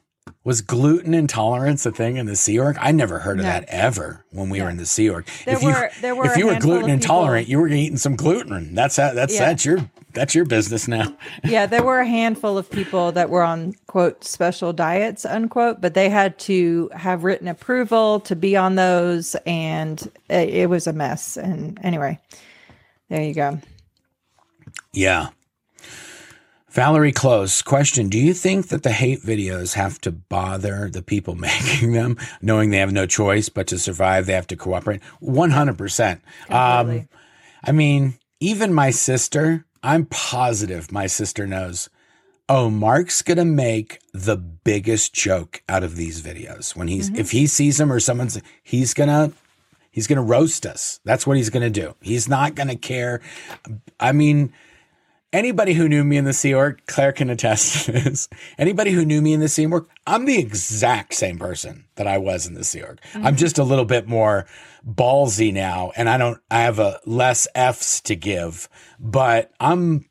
Was gluten intolerance a thing in the Sea Org? I never heard of no. that ever when we yeah. were in the Sea Org. There if were, you, there were if you were gluten intolerant, you were eating some gluten. That's that's yeah. that's your that's your business now. yeah, there were a handful of people that were on quote special diets unquote, but they had to have written approval to be on those, and it, it was a mess. And anyway, there you go. Yeah. Valerie Close, question Do you think that the hate videos have to bother the people making them, knowing they have no choice but to survive? They have to cooperate? 100%. Um, I mean, even my sister, I'm positive my sister knows. Oh, Mark's gonna make the biggest joke out of these videos when he's mm-hmm. if he sees them or someone's he's gonna he's gonna roast us. That's what he's gonna do. He's not gonna care. I mean, anybody who knew me in the Sea Org, Claire can attest to this. Anybody who knew me in the Sea Org, I'm the exact same person that I was in the Sea Org. Mm-hmm. I'm just a little bit more ballsy now, and I don't. I have a less F's to give, but I'm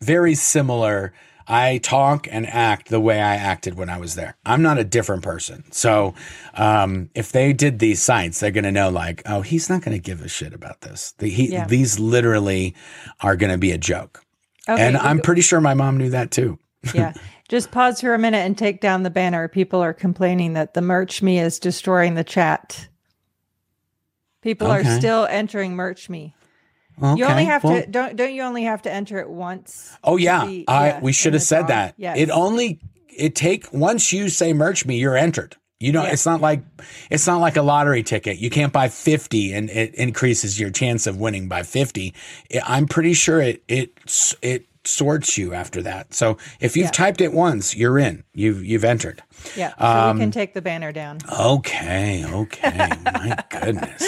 very similar. I talk and act the way I acted when I was there. I'm not a different person. So um, if they did these sites, they're going to know, like, oh, he's not going to give a shit about this. The, he, yeah. These literally are going to be a joke. Okay, and I'm pretty sure my mom knew that too. yeah. Just pause for a minute and take down the banner. People are complaining that the merch me is destroying the chat. People okay. are still entering merch me. Okay. You only have well, to don't don't you only have to enter it once? Oh yeah. Be, I yeah, we should have said that. Yes. It only it take once you say merch me, you're entered. You know, it's not like it's not like a lottery ticket. You can't buy 50 and it increases your chance of winning by 50. I'm pretty sure it it it sorts you after that. So if you've yeah. typed it once, you're in. You've you've entered. Yeah. So um, we can take the banner down. Okay. Okay. My goodness.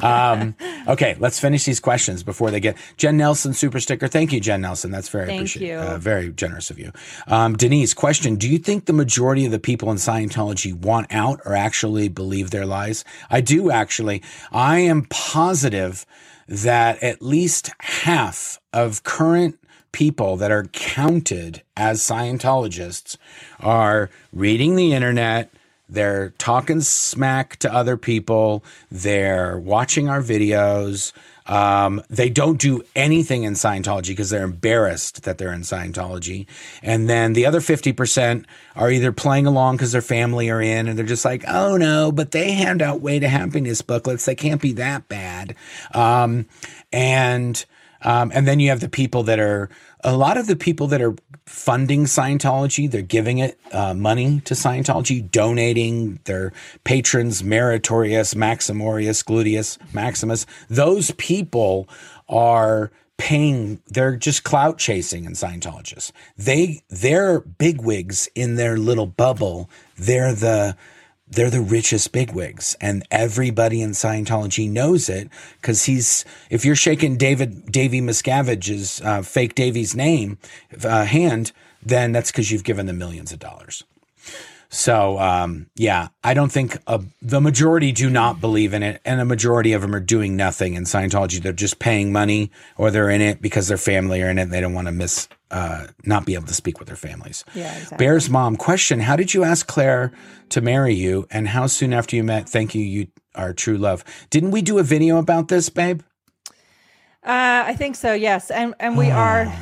Um, okay. Let's finish these questions before they get Jen Nelson super sticker. Thank you, Jen Nelson. That's very Thank appreciated. Uh, very generous of you. Um, Denise, question: Do you think the majority of the people in Scientology want out or actually believe their lies? I do actually. I am positive that at least half of current people that are counted as Scientologists are reading the internet, They're talking smack to other people. They're watching our videos. Um, they don't do anything in Scientology because they're embarrassed that they're in Scientology. And then the other 50% are either playing along because their family are in and they're just like, oh no, but they hand out way to happiness booklets. They can't be that bad. Um, and, um, and then you have the people that are a lot of the people that are funding Scientology, they're giving it uh, money to Scientology, donating their patrons, Meritorious, Maximorius, Gluteus, Maximus. Those people are paying they're just clout chasing in Scientologists. They they're bigwigs in their little bubble. They're the they're the richest bigwigs and everybody in Scientology knows it because he's if you're shaking David Davy Miscavige's uh, fake Davy's name uh, hand then that's because you've given them millions of dollars. So um, yeah, I don't think uh, the majority do not believe in it, and a majority of them are doing nothing in Scientology. They're just paying money, or they're in it because their family are in it. And they don't want to miss, uh, not be able to speak with their families. Yeah, exactly. Bear's mom question: How did you ask Claire to marry you, and how soon after you met? Thank you, you are true love. Didn't we do a video about this, babe? Uh, I think so. Yes, and and we are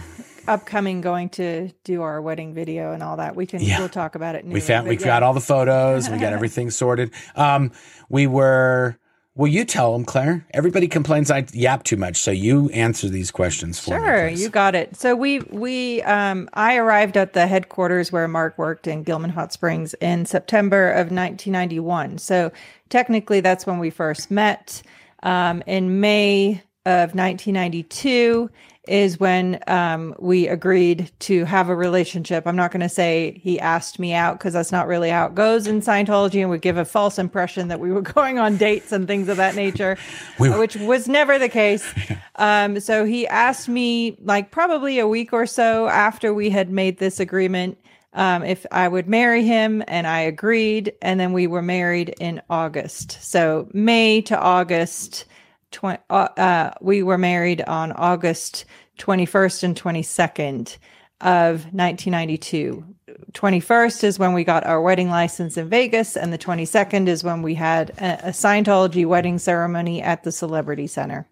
upcoming going to do our wedding video and all that. We can Yeah. we'll talk about it. We found we've yeah. got all the photos. We got everything sorted. Um, we were. Well, you tell them, Claire. Everybody complains I yap too much, so you answer these questions for me. Sure, you got it. So we we um I arrived at the headquarters where Mark worked in Gilman Hot Springs in September of 1991. So technically that's when we first met. Um in May of 1992 is when um, we agreed to have a relationship. I'm not going to say he asked me out because that's not really how it goes in Scientology and would give a false impression that we were going on dates and things of that nature, which was never the case. Um, so he asked me, like, probably a week or so after we had made this agreement. Um, if I would marry him, and I agreed, and then we were married in August. So May to August, tw- uh, uh, we were married on August 21st and 22nd of 1992. 21st is when we got our wedding license in Vegas, and the 22nd is when we had a, a Scientology wedding ceremony at the Celebrity Center.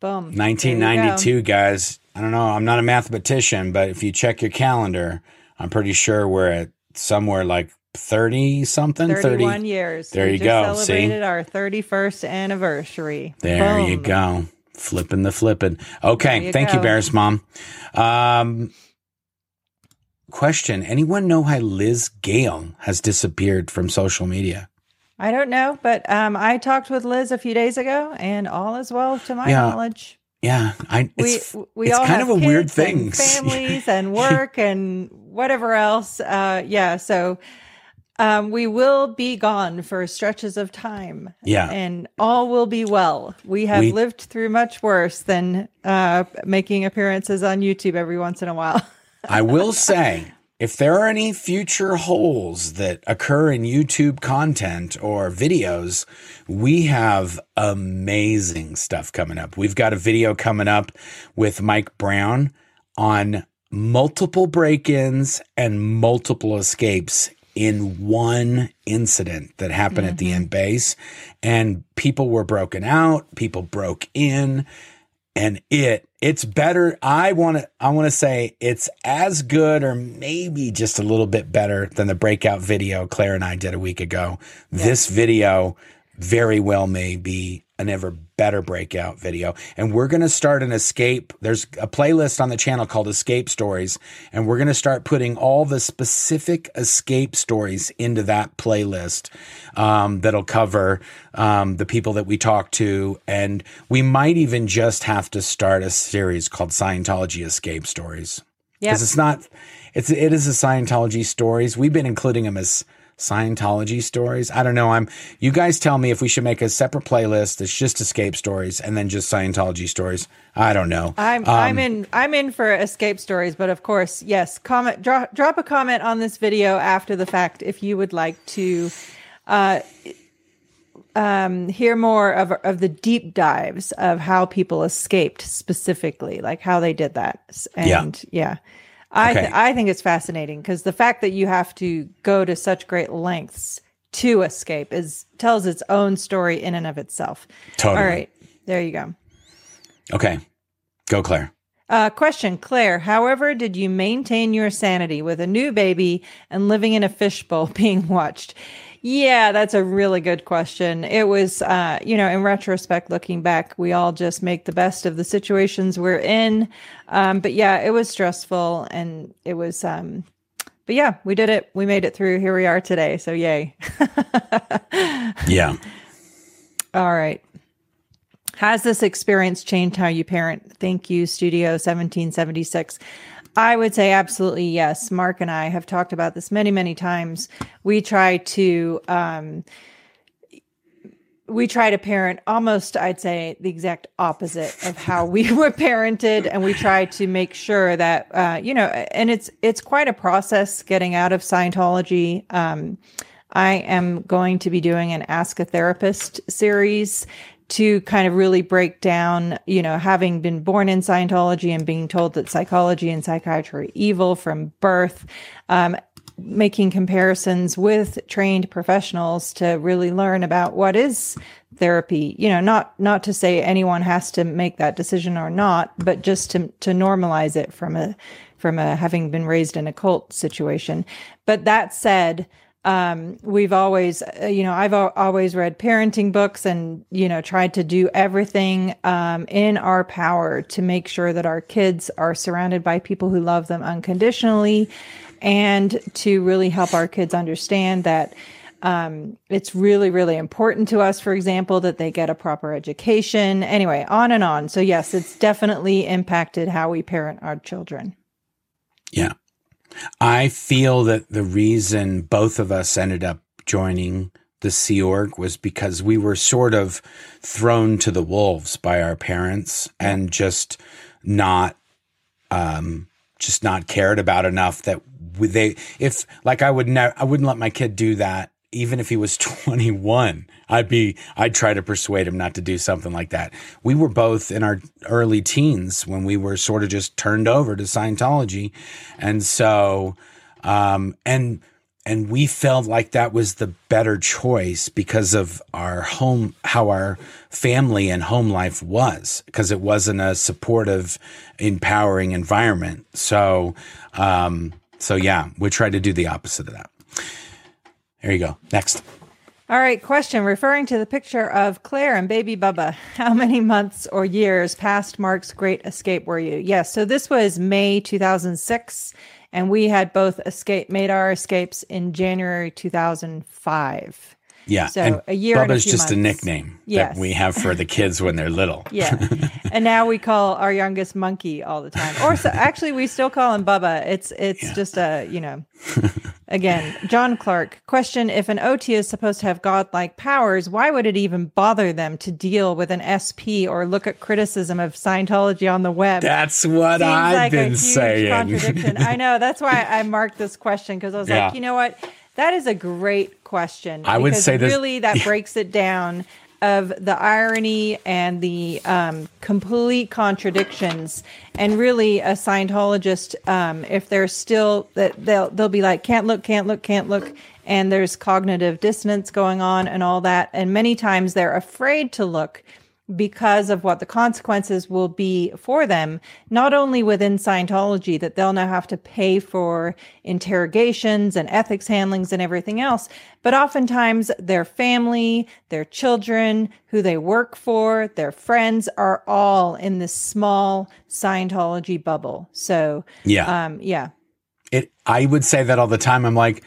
Boom. There you go. 1992, guys. I don't know. I'm not a mathematician, but if you check your calendar, I'm pretty sure we're at somewhere like 30 something. 31 30. years. There We you go. See? Celebrated our 31st anniversary. There you go. Flipping the flipping. Okay. You Thank you, go. Bears Mom. Um, question Anyone know how Liz Gale has disappeared from social media? I don't know, but um, I talked with Liz a few days ago, and all is well to my Yeah. knowledge. Yeah. I, We it's, we it's all kind have of a weird kids and thing. families and work and whatever else. Uh, yeah, so um, we will be gone for stretches of time. Yeah. and all will be well. We have We- lived through much worse than uh, making appearances on YouTube every once in a while. I will say, if there are any future holes that occur in YouTube content or videos, we have amazing stuff coming up. We've got a video coming up with Mike Brown on multiple break ins and multiple escapes in one incident that happened at the mm-hmm. Int base. And people were broken out, people broke in and it it's better i want to i want to say it's as good or maybe just a little bit better than the breakout video claire and i did a week ago this video very well may be an ever better breakout video. And we're going to start an escape. There's a playlist on the channel called escape stories and we're going to start putting all the specific escape stories into that playlist um, that'll cover um, the people that we talk to. And we might even just have to start a series called scientology escape stories. Yeah, because it's not it's it is a scientology stories. We've been including them as Scientology stories. I don't know. I'm you guys tell me if we should make a separate playlist that's just escape stories and then just Scientology stories. I don't know. I'm Um, I'm in I'm in for escape stories, but of course, yes. Comment drop drop a comment on this video after the fact if you would like to uh, um, hear more of of the deep dives of how people escaped specifically, like how they did that. S- Yeah. And yeah. I Okay. th- I think it's fascinating because the fact that you have to go to such great lengths to escape is tells its own story in and of itself. Totally. All right, there you go. Okay. Go, Claire. Uh, question, Claire. However, did you maintain your sanity with a new baby and living in a fishbowl being watched? Yeah, that's a really good question. It was, uh, you know, in retrospect, looking back, we all just make the best of the situations we're in. Um, but yeah, it was stressful and it was, um, but yeah, we did it. We made it through. Here we are today. So yay. Yeah. All right. Has this experience changed how you parent? Thank you, Studio 1776. I would say absolutely yes. Mark and I have talked about this many, many times. We try to, um, we try to parent almost, I'd say, the exact opposite of how we were parented, and we try to make sure that, uh, you know, and it's it's quite a process getting out of Scientology. Um, I am going to be doing an Ask a Therapist series to kind of really break down, you know, having been born in Scientology and being told that psychology and psychiatry are evil from birth, um, making comparisons with trained professionals to really learn about what is therapy. You know, not not to say anyone has to make that decision or not, but just to to normalize it from a from a having been raised in a cult situation. But that said, um, we've always, uh, you know, I've always read parenting books and, you know, tried to do everything um, in our power to make sure that our kids are surrounded by people who love them unconditionally and to really help our kids understand that um, it's really, really important to us, for example, that they get a proper education. Anyway, on and on. So, yes, it's definitely impacted how we parent our children. Yeah. I feel that the reason both of us ended up joining the Sea Org was because we were sort of thrown to the wolves by our parents and just not, um, just not cared about enough that they, if like I would never, I wouldn't let my kid do that. Even if he was 21, I'd be, I'd try to persuade him not to do something like that. We were both in our early teens when we were sort of just turned over to Scientology. And so, um, and, and we felt like that was the better choice because of our home, how our family and home life was, because it wasn't a supportive, empowering environment. So, um, so yeah, we tried to do the opposite of that. There you go. Next. All right, question referring to the picture of Claire and baby Bubba. How many months or years past Mark's great escape were you? Yes, so this was May 2006, and we had both escape made our escapes in January 2005. Yeah. So, and a year a Bubba's few just a nickname Yes. that we have for the kids when they're little. Yeah. and now we call our youngest monkey all the time. Or so, actually we still call him Bubba. It's it's just a, you know. Again, John Clark, question if an OT is supposed to have godlike powers, why would it even bother them to deal with an SP or look at criticism of Scientology on the web? That's what Seems I've like a been huge saying. Contradiction. I know. That's why I marked this question because I was Yeah. like, you know what? That is a great question. I would because say really that breaks it down of the irony and the um, complete contradictions. And really, a Scientologist, um, if they're still that they'll they'll be like, can't look, can't look, can't look, and there's cognitive dissonance going on and all that. And many times they're afraid to look because of what the consequences will be for them, not only within Scientology, that they'll now have to pay for interrogations and ethics handlings and everything else, but oftentimes their family, their children, who they work for, their friends are all in this small Scientology bubble. So, Yeah. um, yeah, It. I would say that all the time. I'm like,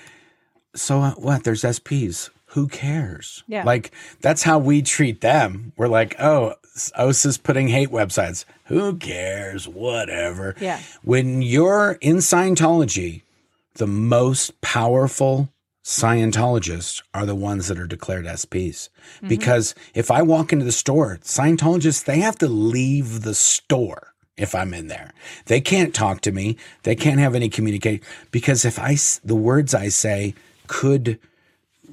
so what? There's SPs. Who cares? Yeah. Like that's how we treat them. We're like, oh, OSA's putting hate websites. Who cares? Whatever. Yeah. When you're in Scientology, the most powerful Scientologists are the ones that are declared SPs. Mm-hmm. Because if I walk into the store, Scientologists, they have to leave the store if I'm in there. They can't talk to me. They can't have any communication because if I, the words I say could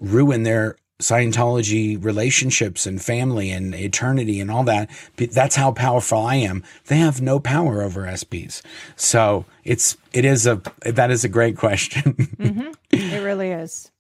ruin their Scientology relationships and family and eternity and all that. That's how powerful I am. They have no power over SPs. So it's it is a that is a great question. mm-hmm. It really is.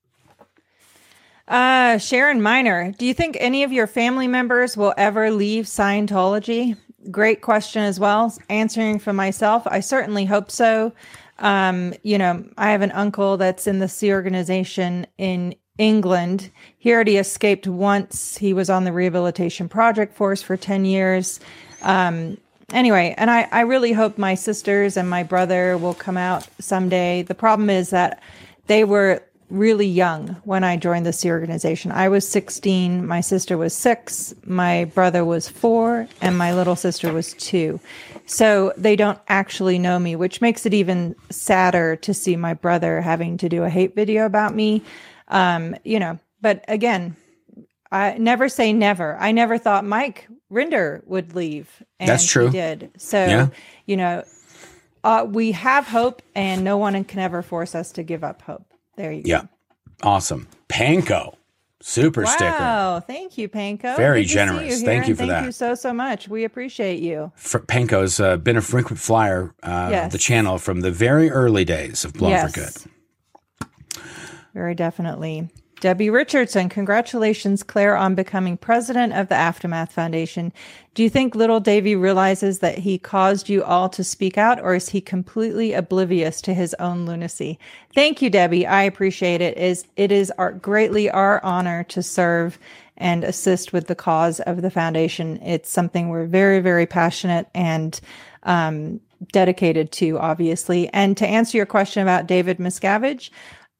Uh, Sharon Miner, do you think any of your family members will ever leave Scientology? Great question as well. Answering for myself, I certainly hope so. Um, you know, I have an uncle that's in the Sea organization in England. He already escaped once. He was on the rehabilitation project force for 10 years. Um, anyway, and I, I really hope my sisters and my brother will come out someday. The problem is that they were really young when I joined the Sea organization. I was 16, my sister was six, my brother was four, and my little sister was two. So they don't actually know me, which makes it even sadder to see my brother having to do a hate video about me. Um, you know, but again, I never say never. I never thought Mike Rinder would leave. And That's true. He did. So, yeah. you know, uh, we have hope, and no one can ever force us to give up hope. There you go. Yeah. Awesome. Panko. Super wow, sticker. Wow. Thank you, Panko. Very generous. You thank you for thank that. Thank you so, so much. We appreciate you. For, Panko's uh, been a frequent flyer, uh, yes. the channel from the very early days of Blown yes. for Good. Very definitely. Debbie Richardson, congratulations, Claire, on becoming president of the Aftermath Foundation. Do you think little Davy realizes that he caused you all to speak out, or is he completely oblivious to his own lunacy? Thank you, Debbie. I appreciate it. Is it is our, greatly our honor to serve and assist with the cause of the foundation. It's something we're very, very passionate and um, dedicated to, obviously. And to answer your question about David Miscavige,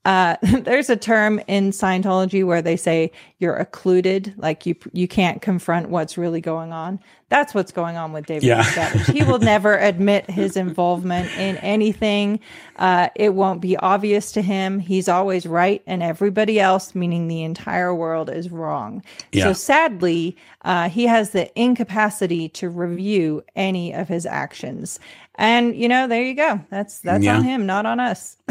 uh, there's a term in Scientology where they say you're occluded, like you you can't confront what's really going on. That's what's going on with David yeah. Savage. He will never admit his involvement in anything. Uh, it won't be obvious to him. He's always right, and everybody else, meaning the entire world, is wrong. Yeah. So sadly, uh, he has the incapacity to review any of his actions. And you know, there you go. That's that's yeah. on him, not on us.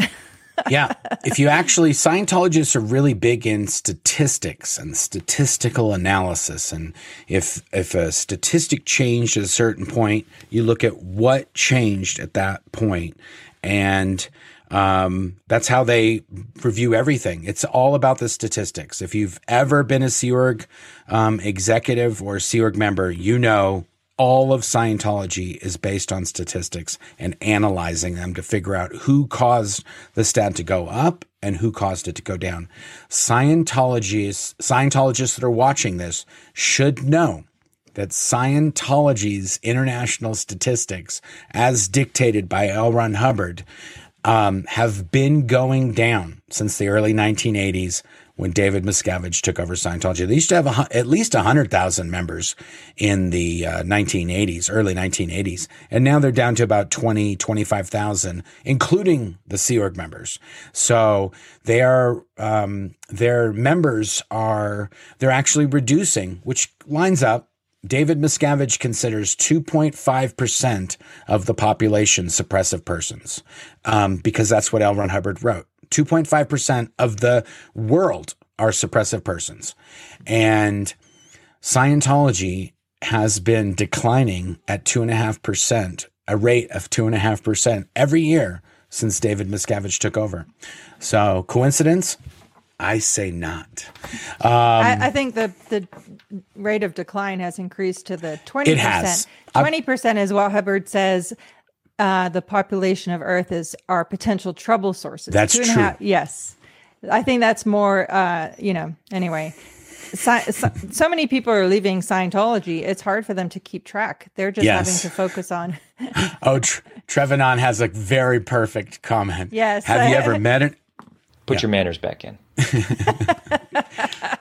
yeah. If you actually, Scientologists are really big in statistics and statistical analysis. And if, if a statistic changed at a certain point, you look at what changed at that point and um, that's how they review everything. It's all about the statistics. If you've ever been a Sea Org um, executive or Sea Org member, you know all of Scientology is based on statistics and analyzing them to figure out who caused the stat to go up and who caused it to go down. Scientologists, Scientologists that are watching this should know that Scientology's international statistics, as dictated by L. Ron Hubbard, um, have been going down since the early 1980s when David Miscavige took over Scientology. They used to have a, at least 100,000 members in the uh, 1980s, early 1980s. And now they're down to about 20, 25,000, including the Sea Org members. So they are, um, their members are, they're actually reducing, which lines up David Miscavige considers 2.5% of the population suppressive persons um, because that's what L. Ron Hubbard wrote. 2.5% of the world are suppressive persons. And Scientology has been declining at 2.5%, a rate of 2.5% every year since David Miscavige took over. So, coincidence? I say not. Um, I, I, think the the rate of decline has increased to the twenty percent. Twenty percent is what Hubbard says uh, the population of Earth is our potential trouble sources. That's true. Half, yes, I think that's more. Uh, you know, anyway. So, so, so, many people are leaving Scientology. It's hard for them to keep track. They're just yes. having to focus on. oh, Tre- Trevanon has a very perfect comment. Yes. Have you ever met it? Put yeah. your manners back in.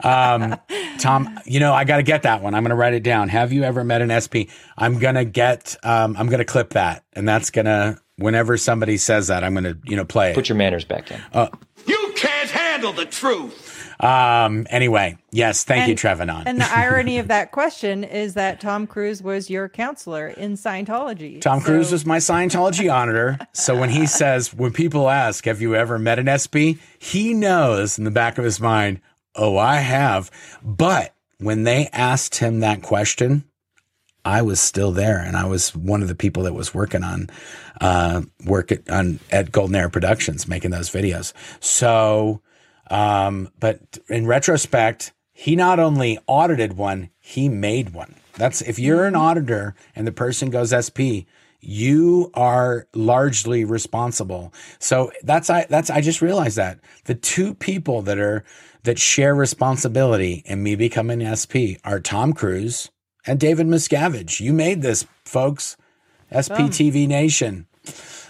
um, Tom, you know, I got to get that one. I'm going to write it down. Have you ever met an SP? I'm going to get, um, I'm going to clip that. And that's going to, whenever somebody says that, I'm going to, you know, play Put your manners back in. Uh, you can't handle the truth. Um, anyway, yes, thank and, you, Trevanon. and the irony of that question is that Tom Cruise was your counselor in Scientology. Tom so. Cruise was my Scientology auditor. So when he says, when people ask, have you ever met an SP? He knows in the back of his mind, Oh, I have. But when they asked him that question, I was still there, and I was one of the people that was working on uh, work at, on at Golden Era Productions, making those videos. So, um, but in retrospect, he not only audited one, he made one. That's if you're an auditor and the person goes SP, you are largely responsible. So that's I that's I just realized that the two people that are that share responsibility in me becoming an SP are Tom Cruise and David Miscavige. You made this, folks. SPTV Nation.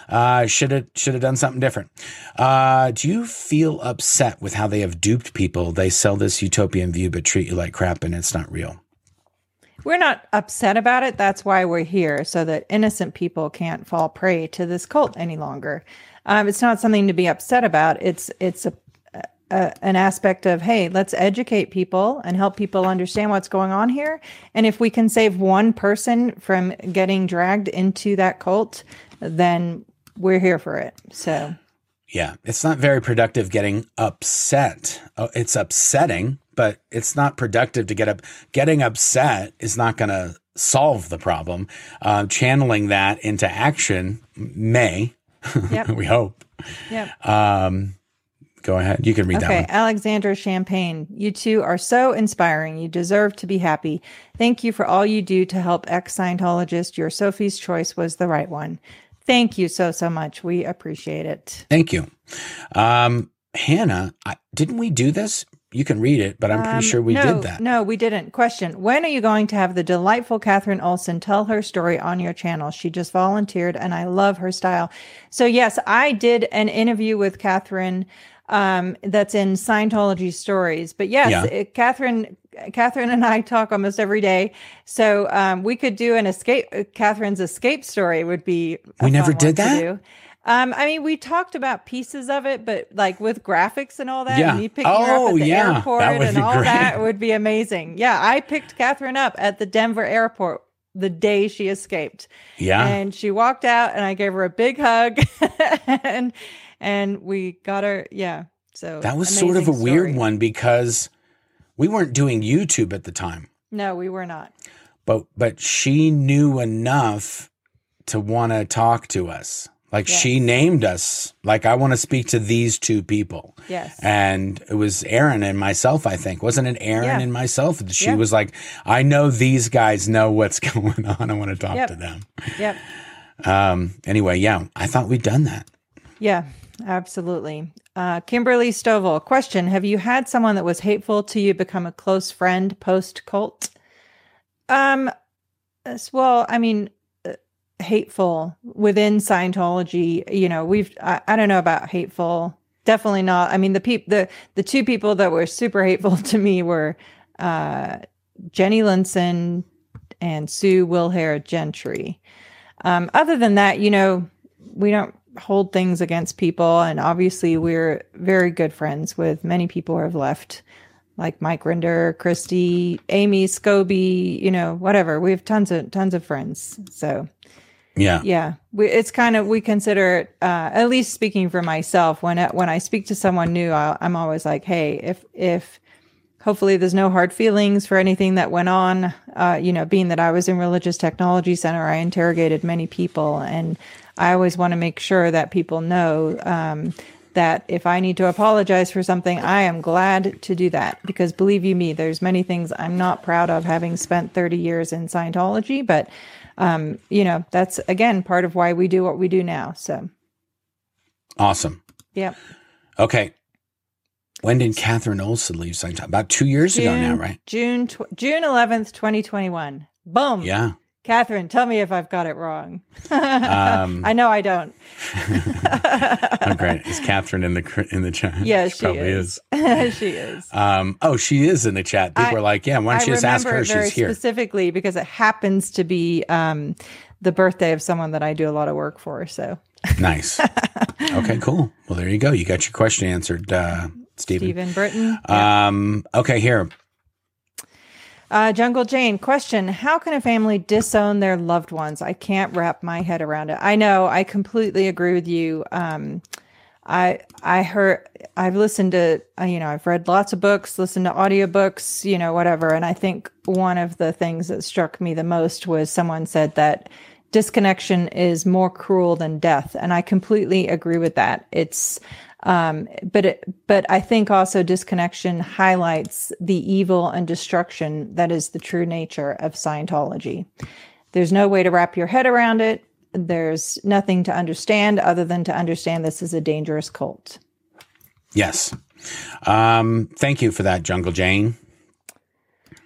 Uh, should have should have done something different. Uh, do you feel upset with how they have duped people? They sell this utopian view, but treat you like crap, and it's not real. We're not upset about it. That's why we're here, so that innocent people can't fall prey to this cult any longer. Um, it's not something to be upset about. It's it's a, a, an aspect of hey, let's educate people and help people understand what's going on here. And if we can save one person from getting dragged into that cult, then we're here for it. So Yeah, it's not very productive getting upset. Oh, it's upsetting, but it's not productive to get up. Getting upset is not going to solve the problem. Uh, channeling that into action may, Yep. we hope. Yep. Um, go ahead. You can read Okay, that one. Alexander Champagne, you two are so inspiring. You deserve to be happy. Thank you for all you do to help ex Scientologists. Your Sophie's choice was the right one. Thank you so, so much. We appreciate it. Thank you. Um, Hannah, I, didn't we do this? You can read it, but I'm pretty Um, sure we no, did that. No, we didn't. Question When are you going to have the delightful Catherine Olson tell her story on your channel? She just volunteered and I love her style. So, yes, I did an interview with Catherine um, that's in Scientology stories. But yes, Yeah. it- Catherine. Catherine and I talk almost every day, so um, we could do an escape. uh, Catherine's escape story would be. We never did that? Um, I mean, we talked about pieces of it, but like with graphics and all that, Yeah. and me picking her up Oh, at the yeah. airport and all great. that would be amazing. Yeah, I picked Catherine up at the Denver airport the day she escaped, Yeah. and she walked out, and I gave her a big hug, and and we got our Yeah, so that was sort of a amazing weird one because we weren't doing YouTube at the time. No, we were not. but but she knew enough to want to talk to us like she named us like i want to speak to these two people Yes. and it was aaron and myself i think wasn't it aaron Yeah. and myself she Yeah. was like i know these guys know what's going on i want to talk Yep. to them Yep. um anyway yeah i thought we'd done that Yeah, absolutely. Uh, Kimberly Stovall, question: Have you had someone that was hateful to you become a close friend post cult? Um, well, I mean, uh, hateful within Scientology. You know, we've I, I don't know about hateful. Definitely not. I mean, the peop the the two people that were super hateful to me were uh, Jenny Linson and Sue Wilhair Gentry. Um, other than that, you know, we don't hold things against people. And obviously, we're very good friends with many people who have left, like Mike Rinder, Christy, Amy, Scobee, you know, whatever. We have tons of tons of friends. So yeah yeah, we, it's kind of we consider it. Uh, at least speaking for myself, when when I speak to someone new, I, I'm always like, hey, if if hopefully there's no hard feelings for anything that went on. Uh, you know, being that I was in Religious Technology Center, I interrogated many people, and I always want to make sure that people know um, that if I need to apologize for something, I am glad to do that because believe you me, there's many things I'm not proud of having spent 30 years in Scientology, but um, you know, that's again part of why we do what we do now. So, awesome yeah. okay when did catherine olson leave Scientology? about two years ago now right June tw- June 11th, 2021. Boom. yeah Catherine, tell me if I've got it wrong. Um, I know I don't. oh, great is catherine in the in the chat Yes, she, probably is. she is. Um, oh, she is in the chat. People I- are like, yeah, why don't you I just ask her? She's here. specifically because it happens to be um, the birthday of someone that I do a lot of work for. So, Nice. okay, cool. Well, there you go. You got your question answered, uh, Stephen. Stephen Britton. Um, okay, here. Uh, Jungle Jane, question How can a family disown their loved ones? I can't wrap my head around it. I know, I completely agree with you. Um, I I heard I've listened to uh, you know I've read lots of books, listened to audiobooks, you know whatever, and I think one of the things that struck me the most was someone said that disconnection is more cruel than death, and I completely agree with that. It's um, but it, but I think also disconnection highlights the evil and destruction that is the true nature of Scientology. There's no way to wrap your head around it. There's nothing to understand other than to understand this is a dangerous cult. Yes. Um, thank you for that, Jungle Jane.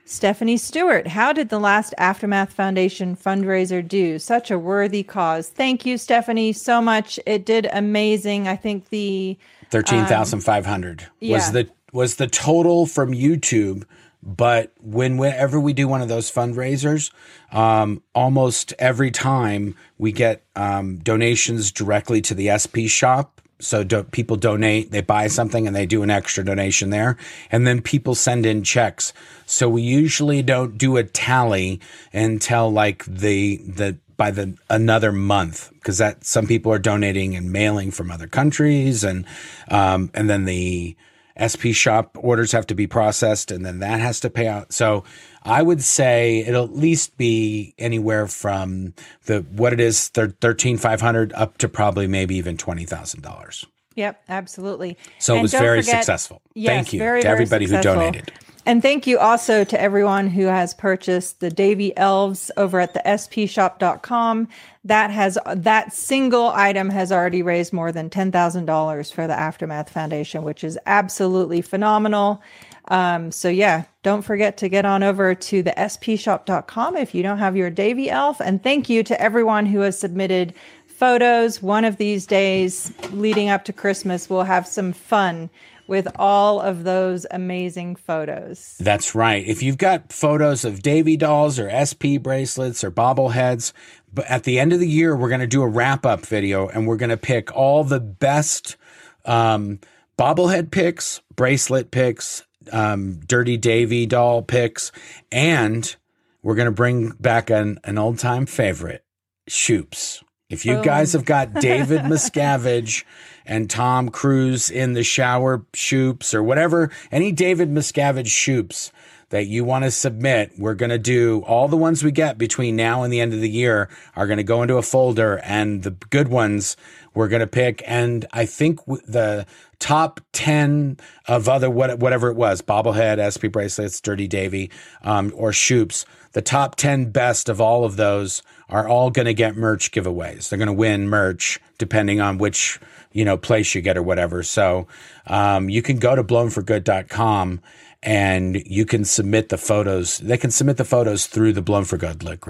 Stephanie Stewart, how did the last Aftermath Foundation fundraiser do? Such a worthy cause. Thank you, Stephanie, so much. It did amazing. I think the thirteen thousand five hundred um, yeah. was the was the total from YouTube. But when whenever we do one of those fundraisers, um, almost every time we get um, donations directly to the SP shop. So do, people donate, they buy something, and they do an extra donation there, and then people send in checks. So we usually don't do a tally until like the the by the another month because that some people are donating and mailing from other countries, and um, and then the SP shop orders have to be processed and then that has to pay out. So I would say it'll at least be anywhere from the what it is thirteen five hundred up to probably maybe even twenty thousand dollars. Yep, absolutely. So And it was very forget- successful. Yes, Thank you very, to very everybody who donated. And thank you also to everyone who has purchased the Davy Elves over at the spshop.com. That has that single item has already raised more than $10,000 for the Aftermath Foundation, which is absolutely phenomenal. Um, so yeah, don't forget to get on over to the spshop.com if you don't have your Davy Elf. And thank you to everyone who has submitted photos. One of these days leading up to Christmas, we'll have some fun with all of those amazing photos. That's right. If you've got photos of Davy dolls or SP bracelets or bobbleheads, but at the end of the year, we're going to do a wrap up video and we're going to pick all the best um, bobblehead picks, bracelet picks, um, Dirty Davy doll picks, and we're going to bring back an, an old time favorite, Shoops. If you guys have got David Miscavige and Tom Cruise in the shower shoops or whatever, any David Miscavige shoops that you want to submit, we're going to do all the ones we get between now and the end of the year are going to go into a folder and the good ones we're going to pick. And I think the top 10 of other, what, whatever it was, bobblehead, SP bracelets, Dirty Davy, um, or shoops, the top 10 best of all of those are all going to get merch giveaways. They're going to win merch depending on which, you know, place you get or whatever. So, um, you can go to blownforgood.com and you can submit the photos. They can submit the photos through the Blown for Good link,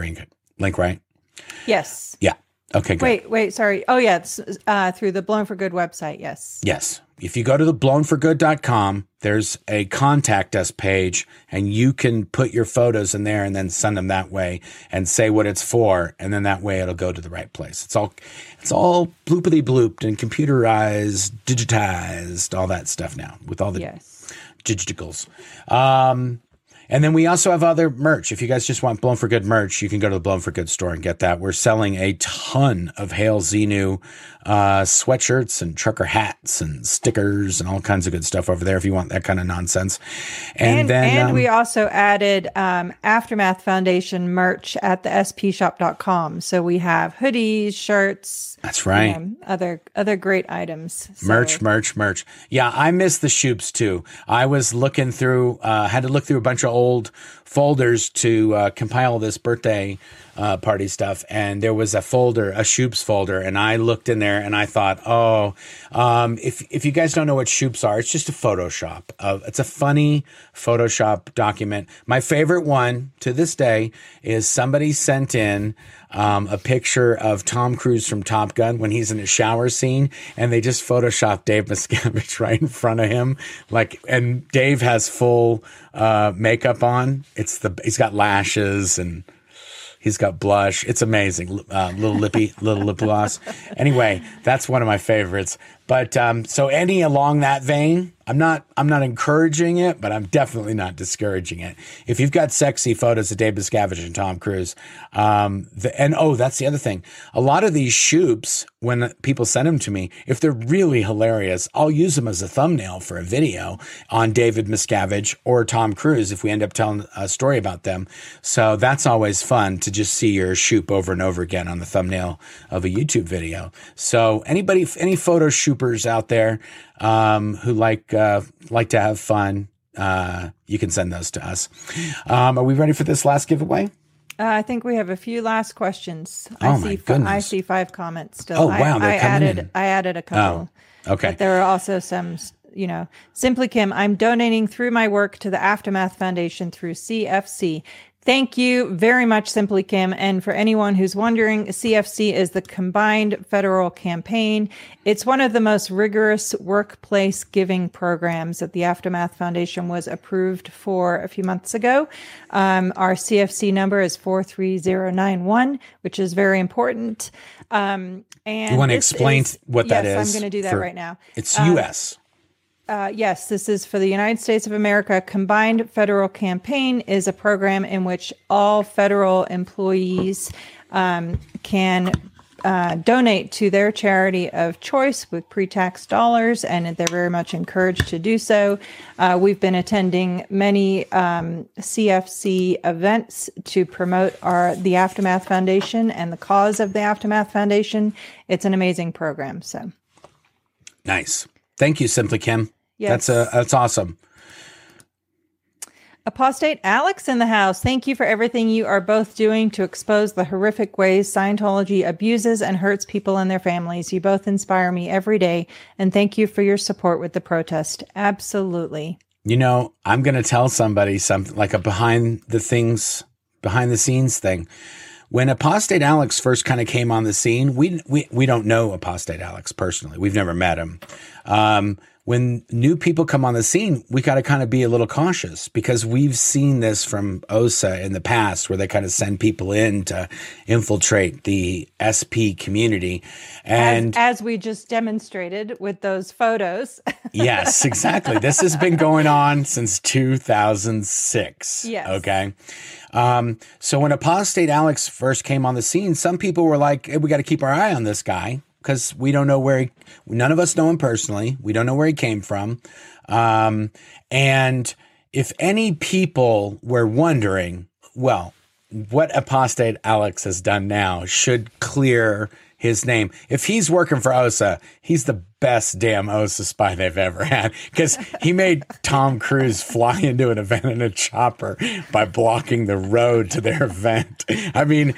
link right? Yes. Yeah. Okay, good. Wait, wait, sorry. Oh, yeah, it's uh, through the Blown for Good website. Yes. Yes. If you go to the blownforgood.com, there's a contact us page and you can put your photos in there and then send them that way and say what it's for. And then that way it'll go to the right place. It's all, it's all bloopity blooped and computerized, digitized, all that stuff now with all the Yes. digitals. Um, and then we also have other merch. If you guys just want Blown for Good merch, you can go to the Blown for Good store and get that. We're selling a ton of Hail Xenu uh, sweatshirts and trucker hats and stickers and all kinds of good stuff over there if you want that kind of nonsense. And, And, then and um, we also added um, Aftermath Foundation merch at the spshop.com. So we have hoodies, shirts, that's right. um, other other great items. So- Merch, merch, merch. Yeah, I miss the shoops too. I was looking through, uh, had to look through a bunch of old folders to uh, compile this birthday uh, party stuff, and there was a folder, a shoops folder, and I looked in there and I thought, oh, um, if if you guys don't know what shoops are, it's just a Photoshop. Uh, it's a funny Photoshop document. My favorite one to this day is somebody sent in um, a picture of Tom Cruise from Top Gun when he's in a shower scene, and they just photoshopped Dave Miscavige right in front of him, like, and Dave has full uh, makeup on. It's the he's got lashes and he's got blush. It's amazing, uh, little lippy, little lip gloss. Anyway, that's one of my favorites. But um, so any along that vein, I'm not I'm not encouraging it, but I'm definitely not discouraging it. If you've got sexy photos of Dave Miscavige and Tom Cruise, um, the, and oh, that's the other thing. A lot of these shoots, when people send them to me, if they're really hilarious, I'll use them as a thumbnail for a video on David Miscavige or Tom Cruise if we end up telling a story about them. So that's always fun to just see your shoot over and over again on the thumbnail of a YouTube video. So anybody, any photo shoopers out there um, who like uh, like to have fun, uh, you can send those to us. Um, are we ready for this last giveaway? Uh, I think we have a few last questions. Oh, I my see. goodness. I see five comments still. Oh, wow, I, I added. in. I added a couple. Oh, okay. But there are also some. You know, simply Kim. I'm donating through my work to the Aftermath Foundation through CFC. Thank you very much, Simply Kim. And for anyone who's wondering, CFC is the Combined Federal Campaign. It's one of the most rigorous workplace giving programs that the Aftermath Foundation was approved for a few months ago. Um, our CFC number is 43091, which is very important. Um, and You want to explain is- what that yes, is? I'm going to do that for- right now. It's U.S. Uh, yes, this is for the United States of America. Combined Federal Campaign is a program in which all federal employees um, can uh, donate to their charity of choice with pre tax dollars, and they're very much encouraged to do so. Uh, we've been attending many um, CFC events to promote our the Aftermath Foundation and the cause of the Aftermath Foundation. It's an amazing program. So. Nice. Thank you, Simply Kim. Yes. That's a that's awesome. Apostate Alex in the house. Thank you for everything you are both doing to expose the horrific ways Scientology abuses and hurts people and their families. You both inspire me every day. And thank you for your support with the protest. Absolutely. You know, I'm going to tell somebody something like a behind the things, behind the scenes thing. When Apostate Alex first kind of came on the scene, we, we, we don't know Apostate Alex personally. We've never met him. Um, when new people come on the scene, we got to kind of be a little cautious because we've seen this from OSA in the past where they kind of send people in to infiltrate the SP community. And as, as we just demonstrated with those photos. yes, exactly. This has been going on since 2006. Yes. Okay. Um, so when Apostate Alex first came on the scene, some people were like, hey, we got to keep our eye on this guy because we don't know where he, none of us know him personally. We don't know where he came from. Um, and if any people were wondering, well, what Apostate Alex has done now should clear his name. If he's working for OSA, he's the best damn OSA spy they've ever had because he made Tom Cruise fly into an event in a chopper by blocking the road to their event. I mean,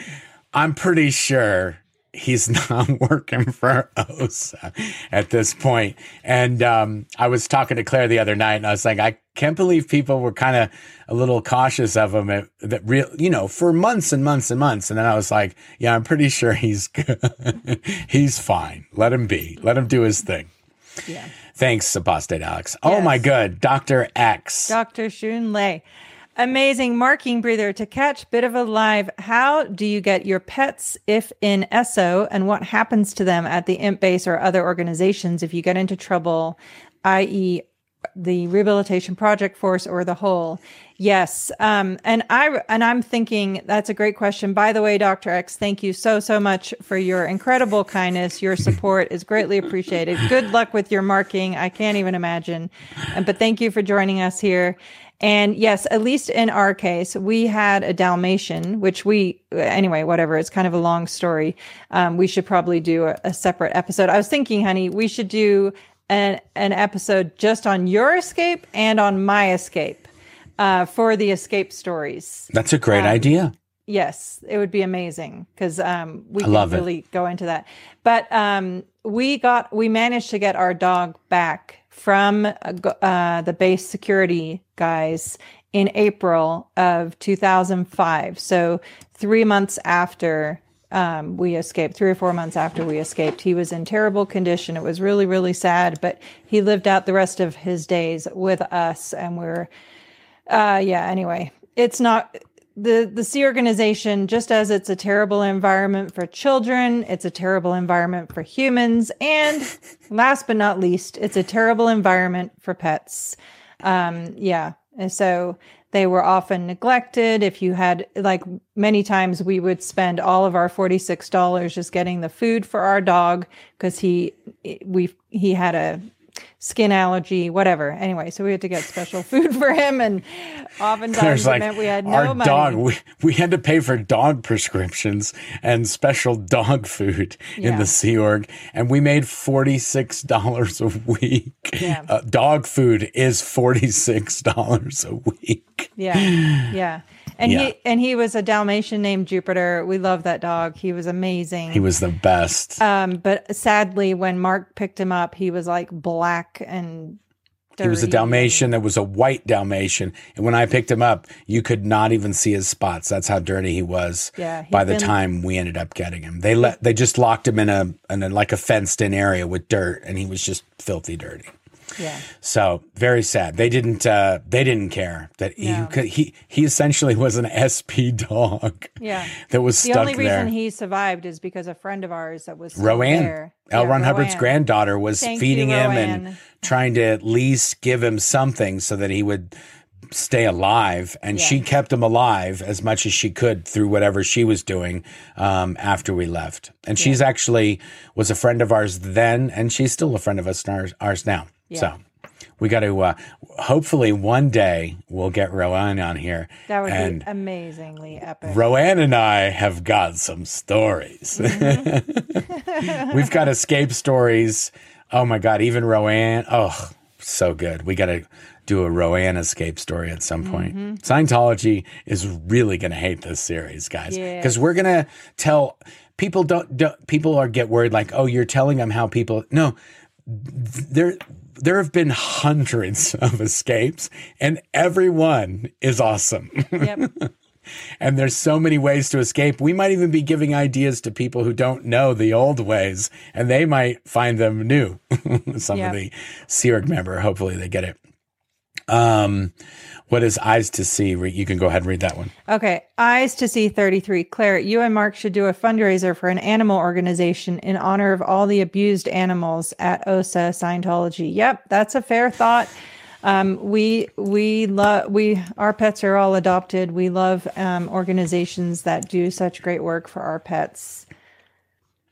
I'm pretty sure he's not working for OSA at this point. And um, I was talking to Claire the other night, and I was like, I can't believe people were kind of a little cautious of him. At, that real, you know, for months and months and months. And then I was like, Yeah, I'm pretty sure he's good. he's fine. Let him be. Let him do his thing. Yeah. Thanks, Apostate Alex. Oh my Yes. good, Doctor X. Dr. Shun Lei. Amazing marking breather to catch bit of a live. How do you get your pets if in ESO and what happens to them at the Int base or other organizations if you get into trouble, i.e., the rehabilitation project force or the whole? Yes. Um, and I and I'm thinking that's a great question. By the way, Dr. X, thank you so so much for your incredible kindness. Your support is greatly appreciated. Good luck with your marking. I can't even imagine. But thank you for joining us here. And yes, at least in our case, we had a Dalmatian, which we, anyway, whatever. It's kind of a long story. Um, we should probably do a, a separate episode. I was thinking, honey, we should do an, an episode just on your escape and on my escape uh, for the escape stories. That's a great idea. Yes, it would be amazing because um, we can love it. really go into that. But um, we got we managed to get our dog back from uh, uh, the base security guys in April of 2005. So three months after um, we escaped, three or four months after we escaped, he was in terrible condition. It was really really sad, but he lived out the rest of his days with us, and we're uh, yeah. Anyway, it's not the the Sea Organization, just as it's a terrible environment for children, it's a terrible environment for humans, and last but not least, it's a terrible environment for pets. Um, yeah, and so they were often neglected. If you had like many times, we would spend all of our forty six dollars just getting the food for our dog because he we he had a skin allergy, whatever. Anyway, so we had to get special food for him, and oftentimes it like meant we had no our money. dog. We, we had to pay for dog prescriptions and special dog food in Yeah. the Sea Org, and we made forty six dollars a week. Yeah. Uh, dog food is forty six dollars a week. Yeah, yeah. And Yeah. he and he was a Dalmatian named Jupiter. We love that dog. He was amazing. He was the best. um, but sadly, when Mark picked him up, he was like black and. He was a Dalmatian that was a white Dalmatian. And when I picked him up, you could not even see his spots. That's how dirty he was. Yeah, By the been- time we ended up getting him, they let they just locked him in a in a like a fenced in area with dirt, and he was just filthy dirty. Yeah, So very sad. They didn't uh, they didn't care that he No. could he he essentially was an SP dog. Yeah. that was the only there. reason he survived is because a friend of ours that was Roanne, there. L. Yeah, Ron Hubbard's Roanne. granddaughter, was Thank feeding you, him and trying to at least give him something so that he would stay alive. And she kept him alive as much as she could through whatever she was doing um, after we left. And she's actually was a friend of ours then, and she's still a friend of us ours, ours now. So. We got to uh, hopefully one day we'll get Roanne on here. That would and be amazingly epic. Roanne and I have got some stories. Mm-hmm. We've got escape stories. Oh my God, even Roanne. Oh, so good. We got to do a Roanne escape story at some point. Mm-hmm. Scientology is really going to hate this series, guys, Yeah. because we're going to tell people don't, don't people are get worried like, oh, you're telling them how people. No, there there have been hundreds of escapes and every one is awesome Yep. and there's so many ways to escape we might even be giving ideas to people who don't know the old ways and they might find them new some Yeah. of the Sea Org member hopefully they get it um what is eyes to see you can go ahead and read that one Okay, Eyes to See 33. Claire, you and Mark should do a fundraiser for an animal organization in honor of all the abused animals at OSA Scientology. Yep, that's a fair thought. Um, we we love we our pets are all adopted. We love um, organizations that do such great work for our pets.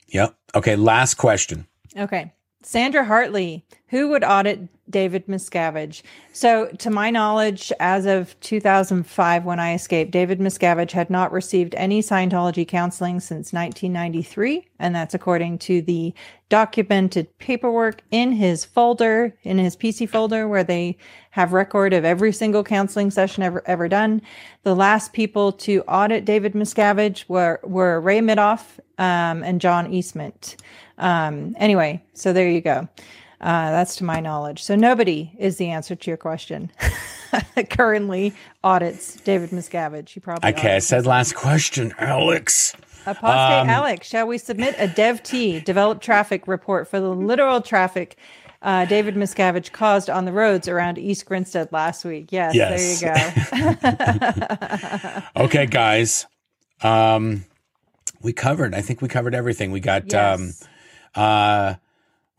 yep okay last question Okay. Sandra Hartley, who would audit David Miscavige? So, to my knowledge, as of 2005, when I escaped, David Miscavige had not received any Scientology counseling since 1993. And that's according to the documented paperwork in his folder, in his PC folder, where they have record of every single counseling session ever, ever done. The last people to audit David Miscavige were, were Ray Mithoff um, and John Eastman. Um, anyway, so there you go. Uh, that's to my knowledge. So nobody is the answer to your question. Currently audits David Miscavige. He probably okay I said last question Alex Apostate Um, Alex, shall we submit a Dev T developed traffic report for the literal traffic uh, David Miscavige caused on the roads around East Grinstead last week? Yes, Yes. there you go. okay guys um we covered i think we covered everything we got um uh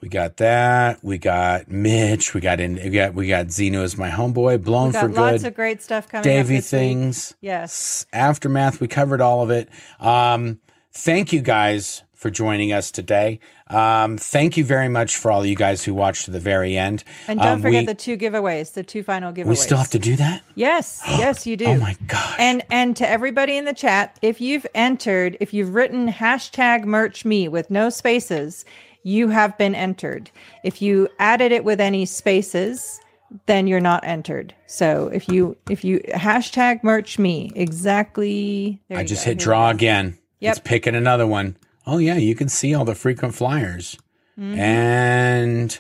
we got that we got mitch we got in we got we got Xenu as my homeboy blown We got for lots good of great stuff coming davy this week. things Yes. aftermath we covered all of it um thank you guys for joining us today um thank you very much for all you guys who watched to the very end And don't Um, forget we, the two giveaways, the two final giveaways. we still have to do that Yes, yes, you do. oh my gosh And and to everybody in the chat, if you've entered, if you've written hashtag merch me with no spaces, you have been entered. If you added it with any spaces, then you're not entered. So if you if you hashtag merch me exactly, there I just go. hit Here draw again. Yep. It's picking another one. Oh yeah, you can see all the frequent flyers. Mm-hmm. And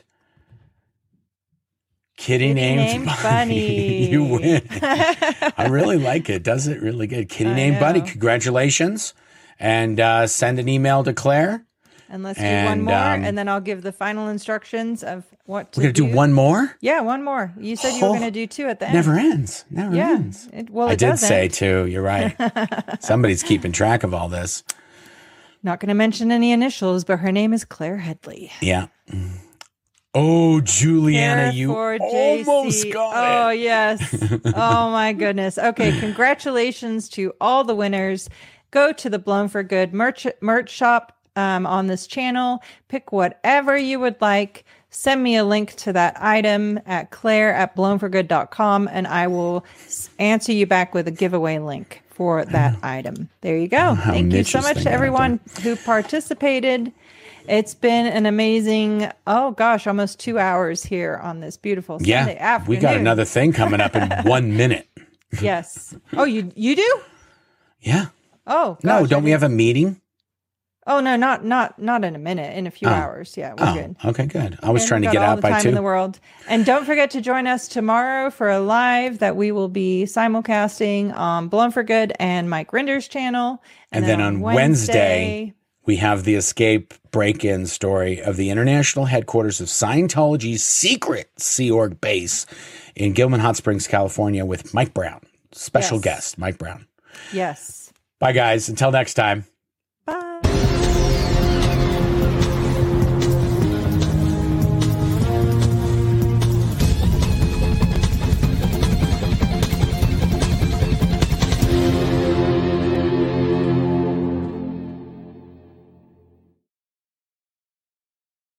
kitty, Kitty named, named Bunny. you win. I really like it. Does it really good? Kitty I named Bunny. Congratulations. And uh, send an email to Claire And let's do one more, um, and then I'll give the final instructions of what to We're gonna do one more. Yeah, one more. You said you were Oh, going to do two at the end. Never ends. Never Yeah. ends. It, well, I did doesn't. say two. You're right. Somebody's keeping track of all this. Not going to mention any initials, but her name is Claire Headley. Yeah. Oh, Juliana, you almost got Oh, it. yes. oh, my goodness. Okay. Congratulations to all the winners. Go to the Blown for Good merch, merch shop um, on this channel. Pick whatever you would like. Send me a link to that item at claire at blownforgood.com and I will answer you back with a giveaway link for that item. There you go. Thank you so much to everyone who participated. It's been an amazing, oh gosh, almost two hours here on this beautiful Sunday Yeah. afternoon. We got another thing coming up in one minute. Yes. Oh, you you do? Yeah. Oh No, gosh, I don't we have a meeting? Oh no, not not not in a minute. In a few oh. hours. Yeah, we're Oh, good. okay, good. I was And trying to get out the by time in the world. And don't forget to join us tomorrow for a live that we will be simulcasting on Blown for Good and Mike Rinder's channel. And then on Wednesday, we have the escape break in story of the international headquarters of Scientology's secret Sea Org base in Gilman Hot Springs, California, with Mike Brown. Special Yes. guest, Mike Brown. yes. Bye, guys. Until next time.